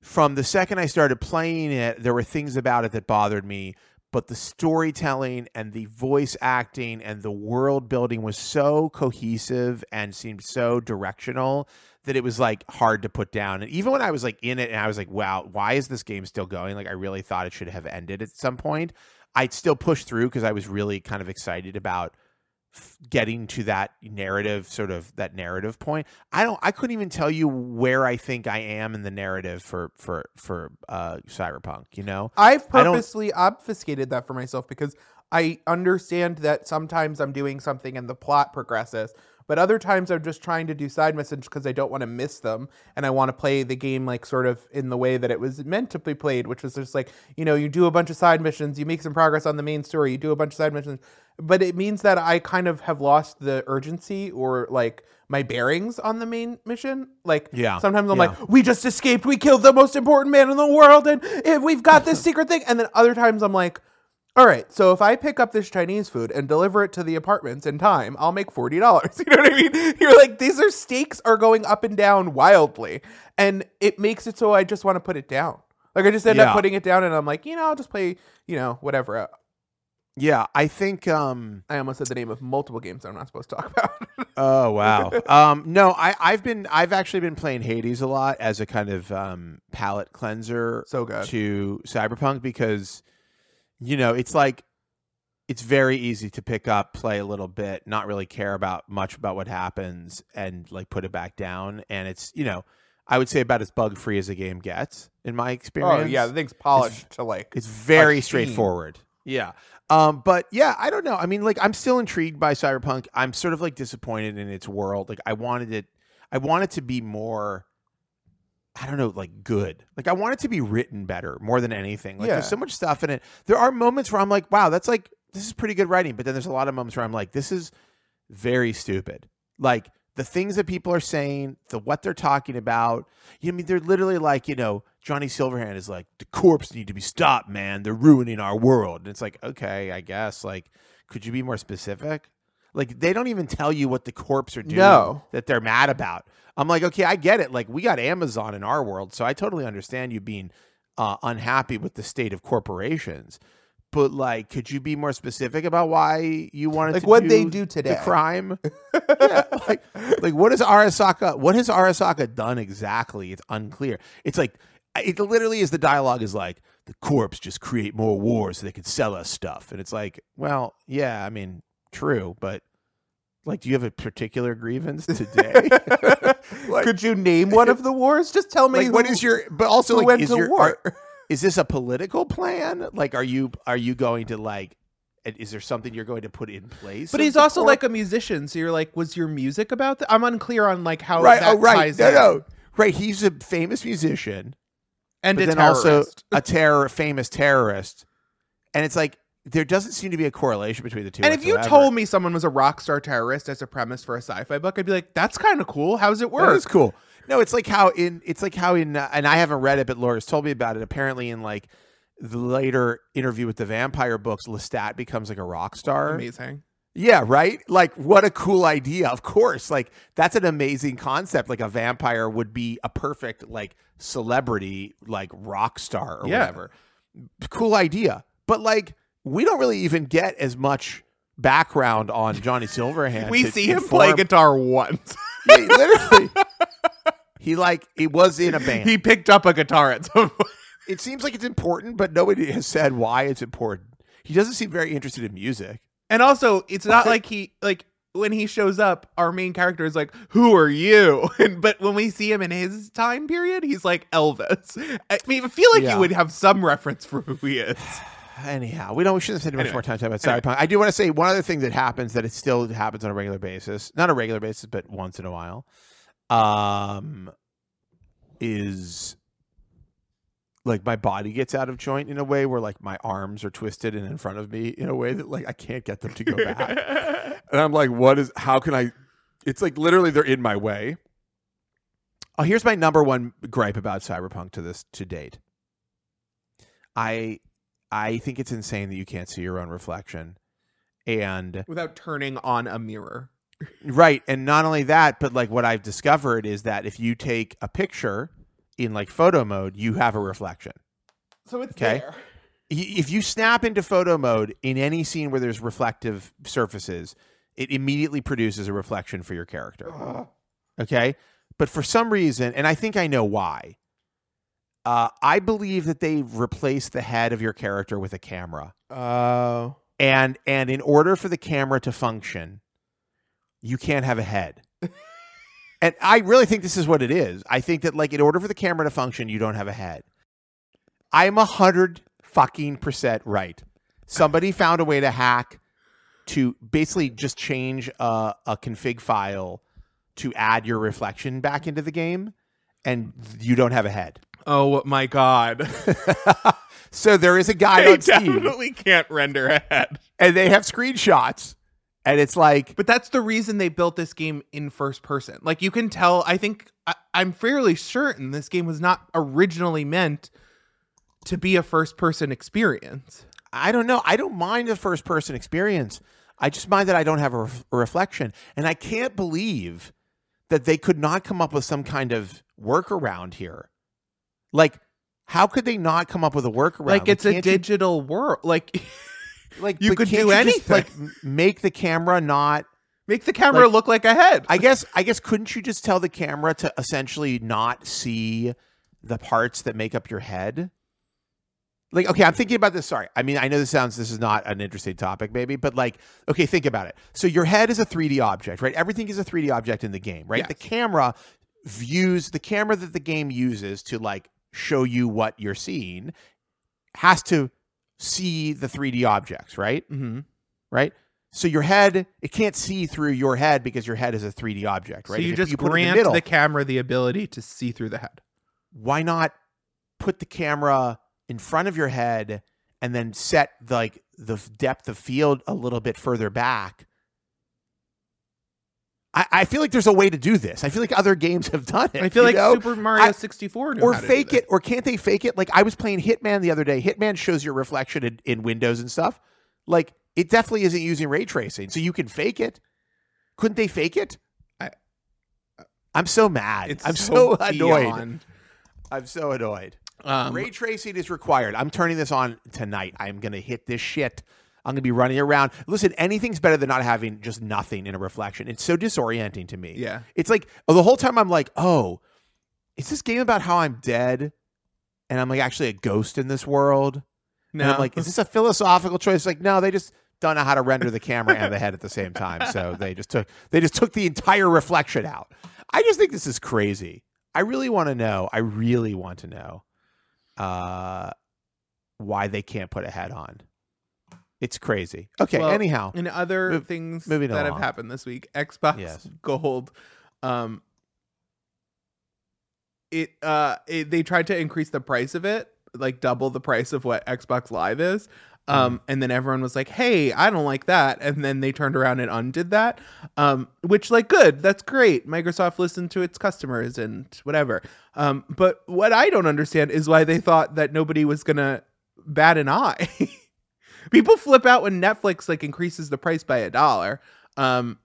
from the second I started playing it, there were things about it that bothered me, but the storytelling and the voice acting and the world building was so cohesive and seemed so directional that it was like hard to put down. And even when I was like in it and I was like, wow, why is this game still going? Like I really thought it should have ended at some point. I'd still push through because I was really kind of excited about getting to that narrative sort of that narrative point. I don't i couldn't even tell you where i think i am in the narrative for for for uh cyberpunk you know? I've purposely obfuscated that for myself because I understand that sometimes I'm doing something and the plot progresses, but other times I'm just trying to do side missions because I don't want to miss them and I want to play the game like sort of in the way that it was meant to be played, which was just like, you know, you do a bunch of side missions, you make some progress on the main story, you do a bunch of side missions, but it means that I kind of have lost the urgency or like my bearings on the main mission. Like Yeah, sometimes I'm yeah. like, we just escaped, we killed the most important man in the world, and, and we've got this secret thing. And then other times I'm like, all right, so if I pick up this Chinese food and deliver it to the apartments in time, I'll make forty dollars. You know what I mean? You're like, these are stakes are going up and down wildly, and it makes it so I just want to put it down. Like I just end Yeah. up putting it down, and I'm like, you know, I'll just play, you know, whatever. Uh, yeah i think um I almost said the name of multiple games I'm not supposed to talk about. oh wow um no i i've been i've actually been playing hades a lot as a kind of um palate cleanser so good. to cyberpunk because you know it's like it's very easy to pick up play a little bit not really care about much about what happens and like put it back down. And it's you know i would say about as bug free as a game gets in my experience Oh yeah, the thing's polished to like. it's very straightforward. Yeah. Um but yeah i don't know. I mean like i'm still intrigued by cyberpunk. I'm sort of like disappointed in its world. Like i wanted it I want it to be more. I don't know, like good. Like I want it to be written better more than anything. Like Yeah. there's so much stuff in it. There are moments where I'm like, wow, that's like this is pretty good writing. But then there's a lot of moments where I'm like, this is very stupid. Like the things that people are saying, the what they're talking about. You know, I mean, they're literally like, you know, Johnny Silverhand is like, the corpse need to be stopped, man. They're ruining our world. And it's like, okay, I guess. Like, could you be more specific? Like, they don't even tell you what the corpse are doing No. that they're mad about. I'm like, okay, I get it. Like, we got Amazon in our world, so I totally understand you being uh, unhappy with the state of corporations. But like, could you be more specific about why you wanted Like to what do they do today. the crime? yeah, like, like what has Arasaka? What has Arasaka done exactly? It's unclear. It's like it literally is the dialogue is like the corpse just create more wars so they can sell us stuff, and it's like, well, yeah, I mean, true, but like, do you have a particular grievance today? like, Could you name one of the wars? Just tell me. like what who- is your? But also, like, is your war? are- is this a political plan? Like, are you are you going to like? Is there something you're going to put in place? But he's also like a musician, so you're like, was your music about that? I'm unclear on like how right. that Oh, right. ties No, in. no. Right. He's a famous musician, and but then also a terror, famous terrorist, and it's like there doesn't seem to be a correlation between the two. And if you told me someone was a rock star terrorist as a premise for a sci-fi book, I'd be like, that's kind of cool. How's it work? is cool. No, it's like how in it's like how in uh, and I haven't read it, but Laura's told me about it. Apparently, in like the later interview with the vampire books, Lestat becomes like a rock star. Amazing. Yeah, right? Like what a cool idea. Of course. Like that's an amazing concept. Like a vampire would be a perfect like celebrity like rock star or Yeah. whatever. Cool idea. But like we don't really even get as much background on Johnny Silverhand. We to see him play guitar once. Yeah, literally. he like it was in a band. he picked up a guitar at some point. it seems like it's important, but nobody has said why it's important. He doesn't seem very interested in music. And also, it's not like he like when he shows up, our main character is like, "Who are you?" And but when we see him in his time period, he's like Elvis. I mean, I feel like Yeah. you would have some reference for who he is. Anyhow, we don't. We shouldn't spend much Anyway. more time talking about Anyway. Cyberpunk. I do want to say one other thing that happens that it still happens on a regular basis, not a regular basis, but once in a while, um, is like my body gets out of joint in a way where like my arms are twisted and in front of me in a way that like I can't get them to go back, and I'm like, what is? How can I? It's like literally they're in my way. Oh, here's my number one gripe about Cyberpunk to this to date. I I think it's insane that you can't see your own reflection. And Without turning on a mirror. right, and not only that, but like what I've discovered is that if you take a picture in like photo mode, you have a reflection. So it's Okay. there. If you snap into photo mode in any scene where there's reflective surfaces, it immediately produces a reflection for your character. Okay. But for some reason, and I think I know why, uh, I believe that they replaced the head of your character with a camera. Oh. And and in order for the camera to function, you can't have a head. and I really think this is what it is. I think that like in order for the camera to function, you don't have a head. I'm a hundred fucking percent right. Somebody found a way to hack to basically just change a, a config file to add your reflection back into the game, and you don't have a head. Oh my god. so there is a guy I on Steam, definitely can't render a head. and they have screenshots, and it's like But that's the reason they built this game in first person. Like you can tell, I think I, I'm fairly certain this game was not originally meant to be a first person experience. I don't know. I don't mind the first person experience. I just mind that I don't have a, ref- a reflection. And I can't believe that they could not come up with some kind of workaround here. Like, how could they not come up with a workaround? Like it's a can't you- digital world. Like like you could do you just, anything. like make the camera not. make the camera Like- look like a head. I guess. I guess couldn't you just tell the camera to essentially not see the parts that make up your head? Like, okay, I'm thinking about this. Sorry. I mean, I know this sounds, this is not an interesting topic, maybe, but like, okay, think about it. So your head is a 3D object, right? Everything is a 3D object in the game, right? Yes. The camera views, the camera that the game uses to like show you what you're seeing has to see the 3D objects, right? mm-hmm. Right? So your head, it can't see through your head because your head is a 3D object, right? So you If just in grant middle, the camera the ability to see through the head. why not put the camera in front of your head and then set the, like the depth of field a little bit further back? I, I feel like there's a way to do this. I feel like other games have done it. I feel like know? Super Mario I- 64 knew or fake it, or can't they fake it? Like I was playing Hitman the other day. Hitman shows your reflection in, in windows and stuff. Like it definitely isn't using ray tracing, so you can fake it. Couldn't they fake it? I- I'm so mad. I'm so, annoyed. beyond. I'm so annoyed. Um, ray tracing is required. I'm turning this on tonight. I'm gonna hit this shit. I'm gonna be running around. Listen, anything's better than not having just nothing in a reflection. It's so disorienting to me. yeah. It's like oh, the whole time I'm like, oh, is this game about how I'm dead and I'm like actually a ghost in this world? And No. I'm like, is this a philosophical choice? Like, no, they just don't know how to render the camera and the head at the same time. So they just took they just took the entire reflection out. I just think this is crazy. I really want to know. I really want to know uh why they can't put a head on. It's crazy. Okay, Well, anyhow. And other Move- things that have happened this week, Xbox Yes. Gold, um, it uh, it, they tried to increase the price of it, like double the price of what Xbox Live is. Mm-hmm. Um, and then everyone was like, "Hey, I don't like that," and then they turned around and undid that. Um, which like good, that's great. Microsoft listened to its customers and whatever. Um, but what I don't understand is why they thought that nobody was gonna bat an eye. People flip out when Netflix like increases the price by a dollar. Um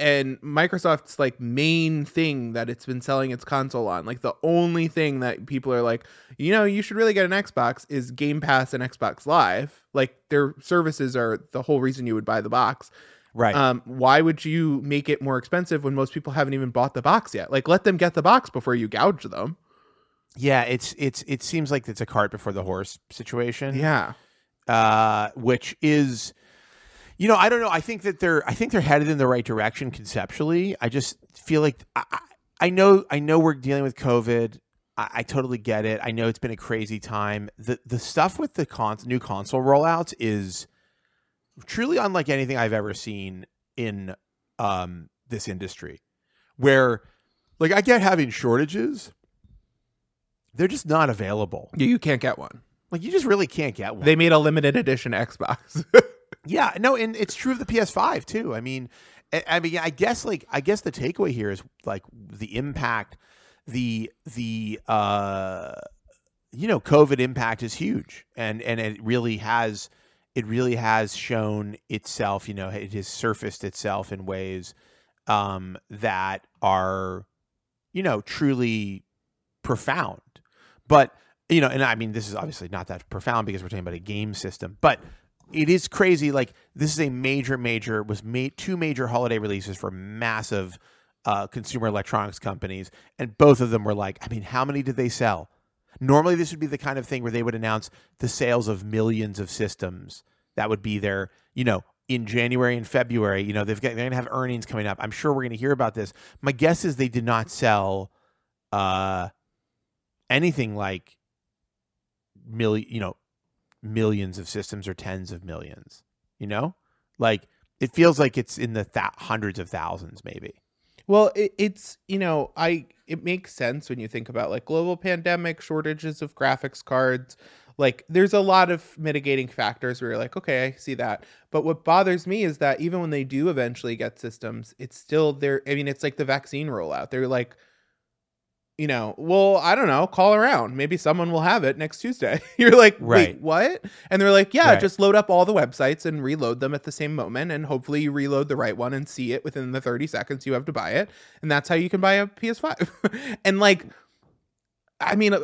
and Microsoft's like main thing that it's been selling its console on, like the only thing that people are like, you know, you should really get an Xbox is Game Pass and Xbox Live. Like their services are the whole reason you would buy the box. right. Um, why would you make it more expensive when most people haven't even bought the box yet? Like let them get the box before you gouge them. yeah, it's it's it seems like it's a cart before the horse situation. Yeah. Uh, which is, you know, I don't know. I think that they're, I think they're headed in the right direction conceptually. I just feel like I, I- know, I know we're dealing with COVID. I, I totally get it. I know it's been a crazy time. The the stuff with the new console rollouts is truly unlike anything I've ever seen in um, this industry, where like I get having shortages. They're just not available. You can't get one. Like you just really can't get one. They made a limited edition Xbox. Yeah, no, and it's true of the PS5 too. I mean, I, mean, I guess like I guess the takeaway here is like the impact, the the uh, you know, COVID impact is huge, and and it really has, it really has shown itself. You know, it has surfaced itself in ways um, that are, you know, truly profound. But you know, and I mean, this is obviously not that profound because we're talking about a game system, but it is crazy. Like this is a major, major was made two major holiday releases for massive uh, consumer electronics companies, and both of them were like, I mean, how many did they sell? Normally, this would be the kind of thing where they would announce the sales of millions of systems. That would be their, you know, in January and February. You know, they've got, they're going to have earnings coming up. I'm sure we're going to hear about this. My guess is they did not sell uh, anything like million, you know, millions of systems or tens of millions. You know, like it feels like it's in the th- hundreds of thousands, maybe. Well, it, it's you know, I it makes sense when you think about like global pandemic, shortages of graphics cards. Like there's a lot of mitigating factors where you're like, okay, I see that. But what bothers me is that even when they do eventually get systems, it's still there. I mean, it's like the vaccine rollout. They're like, you know, well, I don't know, call around. Maybe someone will have it next Tuesday. You're like, Right. wait, what? And they're like, yeah, Right. just load up all the websites and reload them at the same moment. And hopefully you reload the right one and see it within the 30 seconds you have to buy it. And that's how you can buy a PS5. and like, I mean, uh,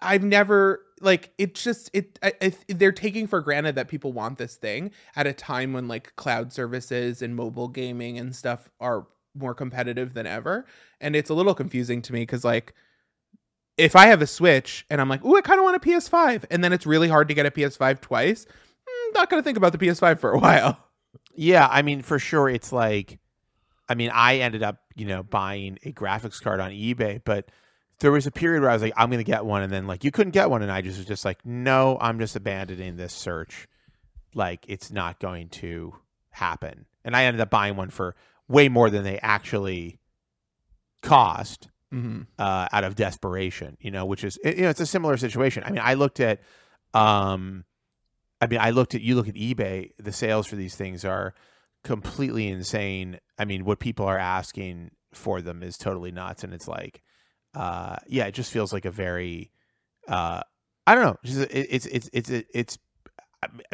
I've never like it's just it, I, I, they're taking for granted that people want this thing at a time when like cloud services and mobile gaming and stuff are more competitive than ever and it's a little confusing to me because like if i have a switch and i'm like oh i kind of want a ps5 and then it's really hard to get a ps5 twice mm, not gonna think about the ps5 for a while Yeah, I mean, for sure, it's like, I mean, I ended up, you know, buying a graphics card on eBay, but there was a period where I was like, I'm going to get one, and then like you couldn't get one, and I just was just like, no, I'm just abandoning this search. Like, it's not going to happen. And I ended up buying one for way more than they actually cost Mhm. uh, out of desperation, you know, which is you know it's a similar situation. I mean, I looked at, um, I mean, I looked at you look at eBay, the sales for these things are completely insane. I mean, what people are asking for them is totally nuts, and it's like, uh, yeah, it just feels like a very, uh, I don't know, just, it's it's it's it's it's.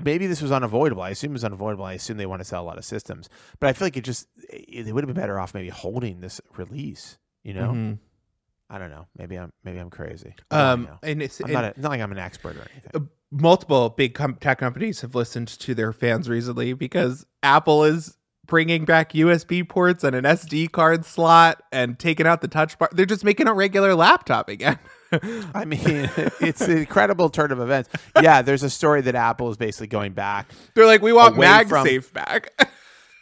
Maybe this was unavoidable. I assume it was unavoidable. I assume they want to sell a lot of systems, but I feel like it just it, they would have been better off maybe holding this release. You know, Mhm. I don't know. Maybe I'm maybe I'm crazy. What do I Um, and it's I'm and not, a, not like I'm an expert or anything. uh, multiple big com- tech companies have listened to their fans recently because Apple is bringing back USB ports and an SD card slot and taking out the touch bar. They're just making a regular laptop again. I mean, it's an incredible turn of events. Yeah, there's a story that Apple is basically going back. They're like, we want Away from- MagSafe back.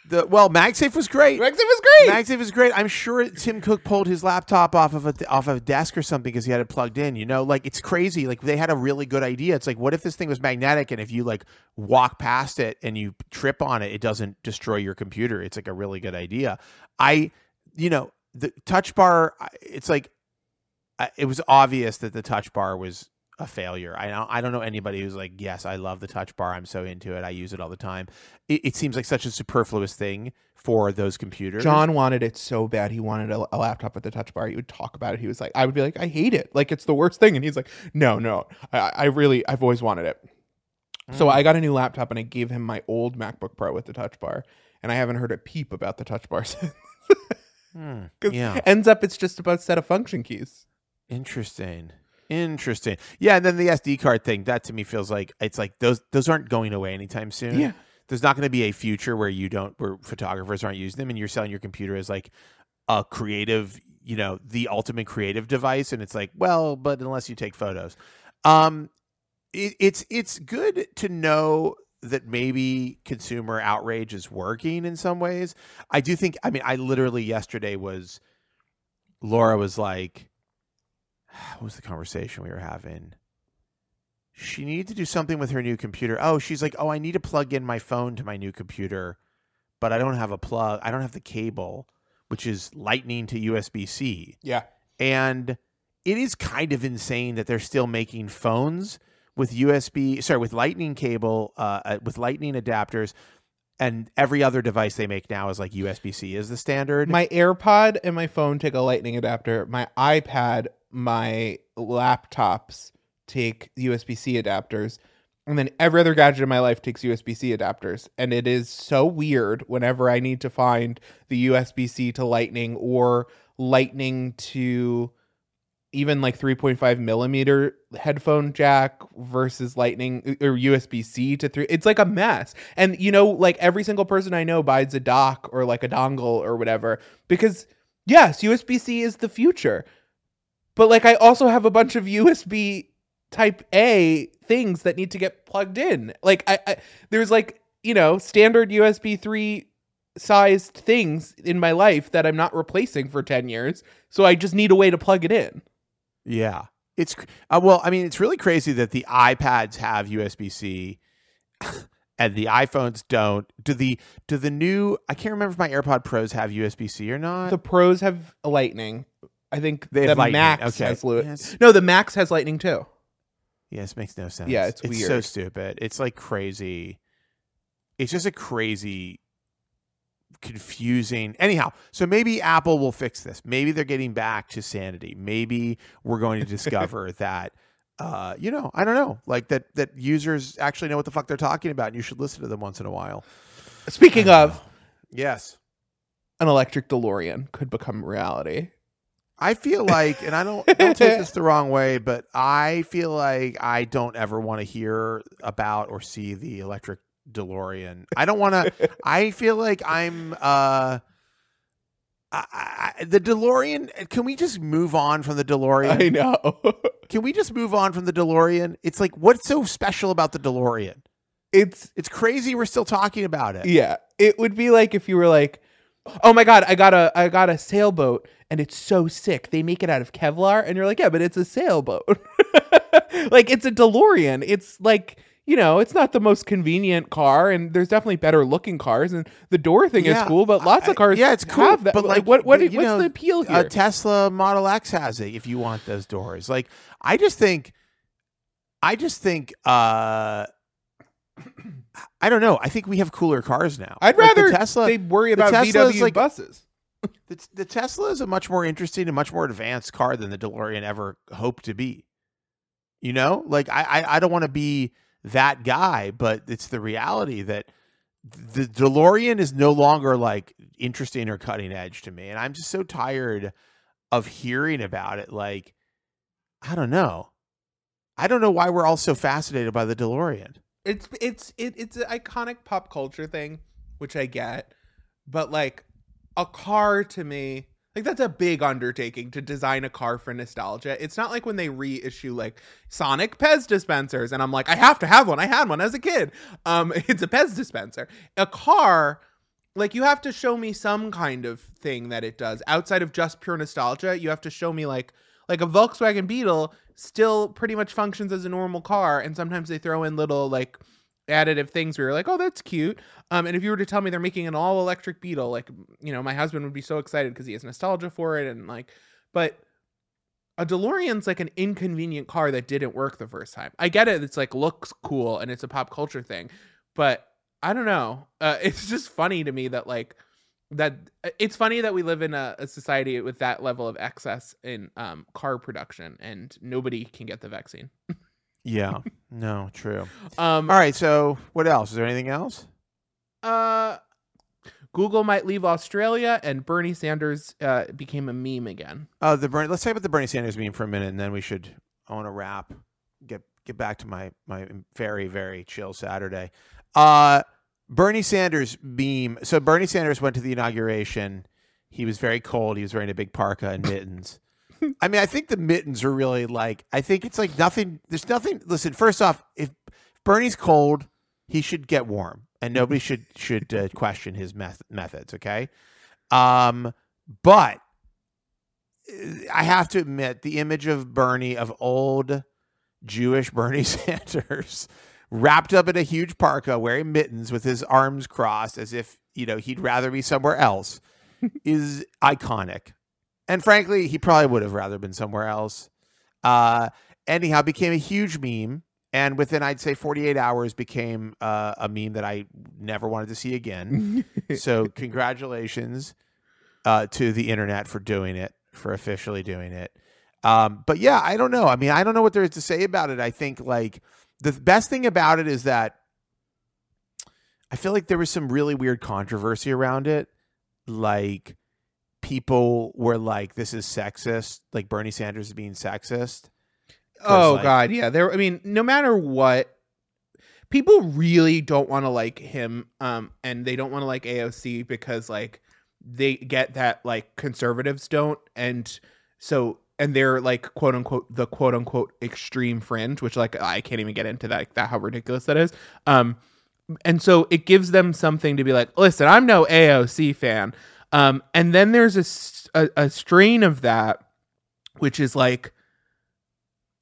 The well, MagSafe was great. MagSafe was great. MagSafe was great. I'm sure Tim Cook pulled his laptop off of a off of a desk or something because he had it plugged in. You know, like it's crazy. Like they had a really good idea. It's like, what if this thing was magnetic and if you like walk past it and you trip on it, it doesn't destroy your computer. It's like a really good idea. I, you know, the touch bar. It's like I- it was obvious that the touch bar was a failure. I don't, I don't know anybody who's like, yes, I love the touch bar. I'm so into it. I use it all the time. It, it seems like such a superfluous thing for those computers. John wanted it so bad. He wanted a, a laptop with a touch bar. He would talk about it. He was like, I would be like, I hate it. Like it's the worst thing. And he's like, No, no, I, I really, I've always wanted it. So Mm. I got a new laptop and I gave him my old MacBook Pro with the touch bar. And I haven't heard a peep about the touch bar since. 'Cause yeah, Ends up, it's just about set of function keys. Interesting, interesting. Yeah, and then the SD card thing. That to me feels like it's like those those aren't going away anytime soon. Yeah. there's not going to be a future where you don't where photographers aren't using them and you're selling your computer as like a creative you know the ultimate creative device and it's like well but unless you take photos um it, it's it's good to know that maybe consumer outrage is working in some ways i do think i mean i literally yesterday was laura was like what was the conversation we were having she needed to do something with her new computer. Oh, she's like, oh, I need to plug in my phone to my new computer, but I don't have a plug. I don't have the cable, which is lightning to USB C. Yeah. And it is kind of insane that they're still making phones with USB, sorry, with lightning cable, uh, uh, with lightning adapters. And every other device they make now is like USB C is the standard. My AirPod and my phone take a lightning adapter. My iPad, my laptops take USB C adapters. And then every other gadget in my life takes USB C adapters. And it is so weird whenever I need to find the USB C to lightning or lightning to even like 3.5 millimeter headphone jack versus lightning uh, or USB C to three. It's like a mess. And you know, like every single person I know buys a dock or like a dongle or whatever because yes, USB C is the future. But like I also have a bunch of USB type A things that need to get plugged in. Like I, I there's like, you know, standard USB 3 sized things in my life that I'm not replacing for 10 years. So I just need a way to plug it in. Yeah. It's uh, well, I mean, it's really crazy that the iPads have USB C and the iPhones don't. Do the do the new I can't remember if my AirPod Pros have USB C or not. The pros have lightning. I think They the have lightning. Max Okay. has lu- Yes. No, the Max has lightning too. Yes, makes no sense. Yeah, it's so weird. stupid. It's like crazy. It's just a crazy confusing. Anyhow, so maybe Apple will fix this. Maybe they're getting back to sanity. Maybe we're going to discover that uh, you know, I don't know, like that that users actually know what the fuck they're talking about and you should listen to them once in a while. Speaking of, Yes. an electric DeLorean could become reality. I feel like, and I don't don't take this the wrong way, but I feel like I don't ever want to hear about or see the electric DeLorean. I don't want to. I feel like I'm uh, I, I, the DeLorean. Can we just move on from the DeLorean? I know. Can we just move on from the DeLorean? It's like, what's so special about the DeLorean? it's It's crazy. We're still talking about it. yeah. It would be like if you were like, "Oh my god, I got a I got a sailboat and it's so sick. They make it out of Kevlar." And you're like, "Yeah, but it's a sailboat." like it's a DeLorean. It's like you know, it's not the most convenient car, and there's definitely better looking cars, and the door thing Yeah, is cool, but lots I- of cars, yeah, it's cool, have that. but, like, what what but, what's know, the appeal here? A Tesla Model X has it if you want those doors. Like I just think I just think uh I don't know. I think we have cooler cars now. I'd Like, the rather Tesla they worry the about Tesla VW like- buses. the, the Tesla is a much more interesting and much more advanced car than the DeLorean ever hoped to be. You know, like I I, I don't want to be that guy, but it's the reality that the DeLorean is no longer like interesting or cutting edge to me, and I'm just so tired of hearing about it. Like I don't know, I don't know why we're all so fascinated by the DeLorean. It's it's it, it's an iconic pop culture thing, which I get, but like a car to me, like that's a big undertaking to design a car for nostalgia. It's not like when they reissue like Sonic Pez dispensers, and I'm like, I have to have one. I had one as a kid. Um, it's a Pez dispenser. A car. Like you have to show me some kind of thing that it does outside of just pure nostalgia. You have to show me like like a Volkswagen Beetle still pretty much functions as a normal car, and sometimes they throw in little like additive things where you're like, oh, that's cute. Um, and if you were to tell me they're making an all electric Beetle, like you know, my husband would be so excited because he has nostalgia for it, and like, but a DeLorean's like an inconvenient car that didn't work the first time. I get it; it's like looks cool and it's a pop culture thing, but I don't know. Uh, it's just funny to me that like that it's funny that we live in a, a society with that level of excess in um, car production and nobody can get the vaccine. Yeah, no, true. Um, All right, so what else? Is there anything else? uh, Google might leave Australia and Bernie Sanders uh, became a meme again. Oh, the Bernie. Let's talk about the Bernie Sanders meme for a minute, and then we should. I a wrap. Get get back to my my very very chill Saturday. Uh, Bernie Sanders beam. So Bernie Sanders went to the inauguration. He was very cold. He was wearing a big parka and mittens. I mean, I think the mittens are really like. I think it's like nothing. There's nothing. Listen, first off, if Bernie's cold, he should get warm, and nobody should should uh, question his meth- methods. Okay, um, but I have to admit the image of Bernie of old Jewish Bernie Sanders wrapped up in a huge parka wearing mittens with his arms crossed as if, you know, he'd rather be somewhere else is iconic. And frankly, he probably would have rather been somewhere else. Uh anyhow, became a huge meme and within I'd say 48 hours became uh, a meme that I never wanted to see again. so congratulations uh, to the internet for doing it, for officially doing it. Um, but yeah, I don't know. I mean, I don't know what there is to say about it. I think like the best thing about it is that I feel like there was some really weird controversy around it. Like people were like, "This is sexist." Like Bernie Sanders is being sexist. Oh like- God, yeah. There. I mean, no matter what, people really don't want to like him, um, and they don't want to like AOC because like they get that like conservatives don't, and so and they're like quote unquote the quote unquote extreme fringe, which like I can't even get into that that how ridiculous that is. Um, and so it gives them something to be like, listen, I'm no AOC fan. Um, and then there's a a strain of that, which is like,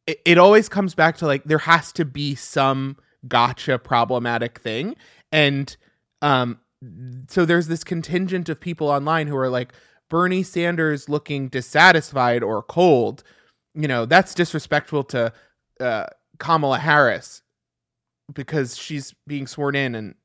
it, it always comes back to like, there has to be some gotcha problematic thing. And um, so there's this contingent of people online who are like, Bernie Sanders looking dissatisfied or cold, you know, that's disrespectful to uh, Kamala Harris because she's being sworn in and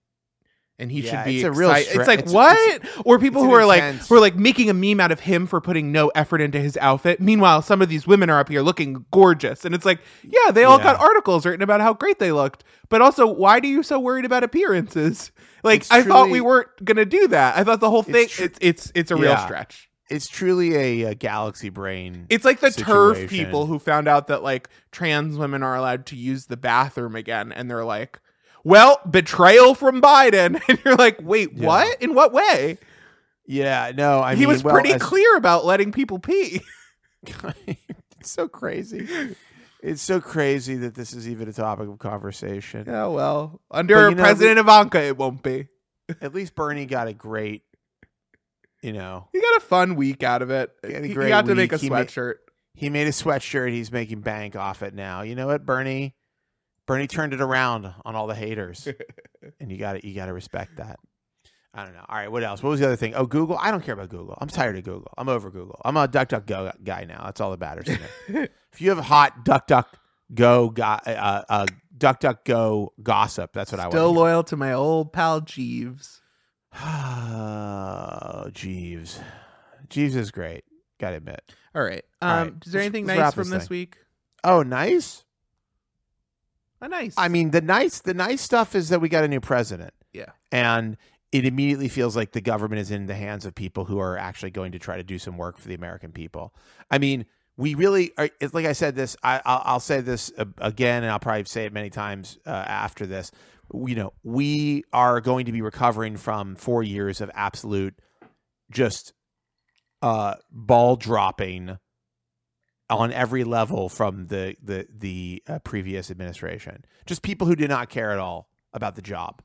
and he Yeah, should be it's a real it's like it's- what or people who are like intense- who are like making a meme out of him for putting no effort into his outfit meanwhile some of these women are up here looking gorgeous and it's like yeah they all Yeah. got articles written about how great they looked but also why do you so worried about appearances like It's i thought we weren't gonna do that i thought the whole It's thing tr- it's it's it's a real Yeah. stretch It's truly a, a galaxy brain. it's like the TERF people who found out that like trans women are allowed to use the bathroom again and they're like well betrayal from biden and you're like wait Yeah. what in what way yeah, no, I he mean, was well, pretty as- clear about letting people pee it's so crazy. It's so crazy that this is even a topic of conversation. yeah well under But, you know, president ivanka it won't be At least Bernie got a great, you know, he got a fun week out of it He he, got to make a week. He sweatshirt he made a sweatshirt. He's making bank off it now. You know what, Bernie? Bernie turned it around on all the haters, and you got to you got to respect that. I don't know. All right, what else? What was the other thing? Oh, Google. I don't care about Google. I'm tired of Google. I'm over Google. I'm a DuckDuckGo guy now. That's all that matters to if you have a hot DuckDuckGo guy, uh, uh, DuckDuckGo gossip, that's what I want. Still loyal to my old pal Jeeves. Oh, Jeeves. Jeeves is great. Gotta admit. All right. Um, right, is there let's- anything let's nice from this this thing. week? Oh, nice. A nice. I mean, the nice the nice stuff is that we got a new president. yeah. and it immediately feels like the government is in the hands of people who are actually going to try to do some work for the American people. I mean, we really are. It's like I said this. I, I'll, I'll say this again, and I'll probably say it many times uh, after this. You know, we are going to be recovering from four years of absolute just uh, ball dropping on every level from the the the uh, previous administration. Just people who did not care at all about the job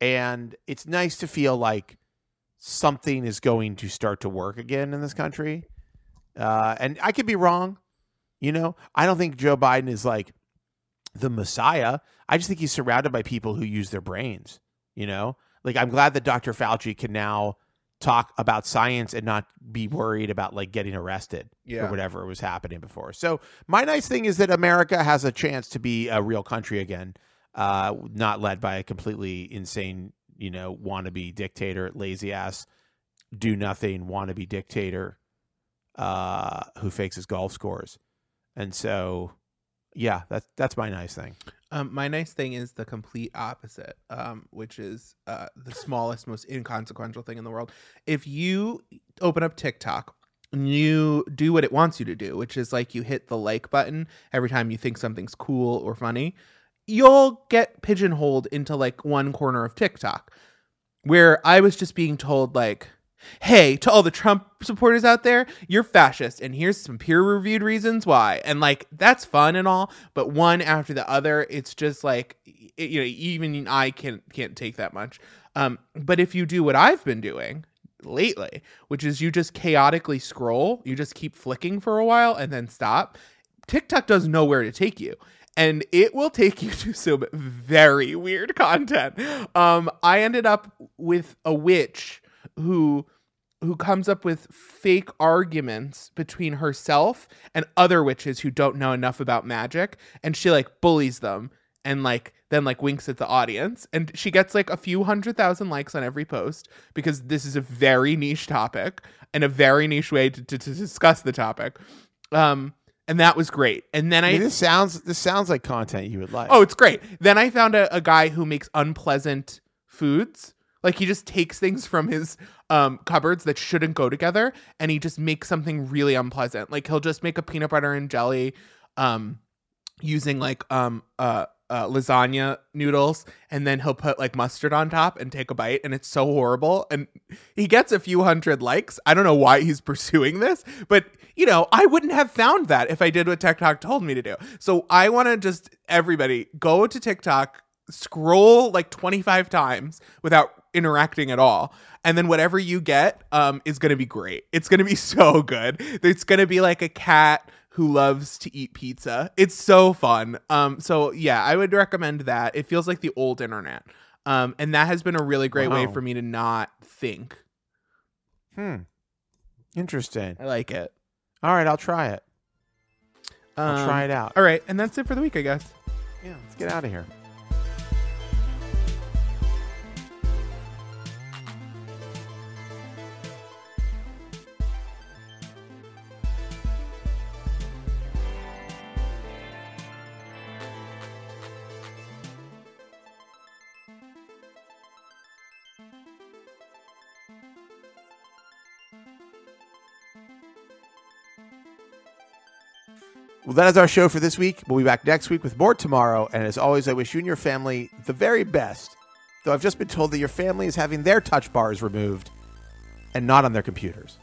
and it's nice to feel like something is going to start to work again in this country. Uh, and I could be wrong, you know. I don't think Joe Biden is like the messiah. I just think he's surrounded by people who use their brains. You know, like I'm glad that Dr. Fauci can now talk about science and not be worried about like getting arrested Yeah. or whatever was happening before. So my nice thing is that America has a chance to be a real country again, uh, not led by a completely insane, you know, wannabe dictator, lazy ass, do nothing wannabe dictator, uh, who fakes his golf scores. And so, yeah, that's that's my nice thing. Um, my nice thing is the complete opposite, um, which is uh, the smallest, most inconsequential thing in the world. If you open up TikTok and you do what it wants you to do, which is like you hit the like button every time you think something's cool or funny, you'll get pigeonholed into like one corner of TikTok where I was just being told, like, hey, to all the Trump supporters out there, you're fascist, and here's some peer reviewed reasons why. And like, that's fun and all, but one after the other, it's just like, it, you know, even I can't can't take that much. Um, but if you do what I've been doing lately, which is you just chaotically scroll, you just keep flicking for a while and then stop. TikTok does know where to take you. And it will take you to some very weird content. Um, I ended up with a witch who who comes up with fake arguments between herself and other witches who don't know enough about magic and she like bullies them and like then like winks at the audience and she gets like a few hundred thousand likes on every post because this is a very niche topic and a very niche way to, to, to discuss the topic um and that was great and then I i mean, this sounds this sounds like content you would like. Oh, it's great. Then I found a, a guy who makes unpleasant foods. Like he just takes things from his um, cupboards that shouldn't go together, and he just makes something really unpleasant. Like he'll just make a peanut butter and jelly, um, using like um uh, uh lasagna noodles, and then he'll put like mustard on top and take a bite, and it's so horrible. And he gets a few hundred likes. I don't know why he's pursuing this, but you know, I wouldn't have found that if I did what TikTok told me to do. So I want to just everybody go to TikTok, scroll like 25 times without interacting at all. And then whatever you get um, is going to be great. It's going to be so good. It's going to be like a cat who loves to eat pizza. It's so fun. Um, so yeah, I would recommend that. It feels like the old internet. Um, and that has been a really great way for me to not think. Hmm. Interesting. I like it. All right, I'll try it. I'll Um, try it out. All right, and that's it for the week, I guess. Yeah, let's get out of here. Well, that is our show for this week. We'll be back next week with more tomorrow. And as always, I wish you and your family the very best. Though I've just been told that your family is having their touch bars removed and not on their computers.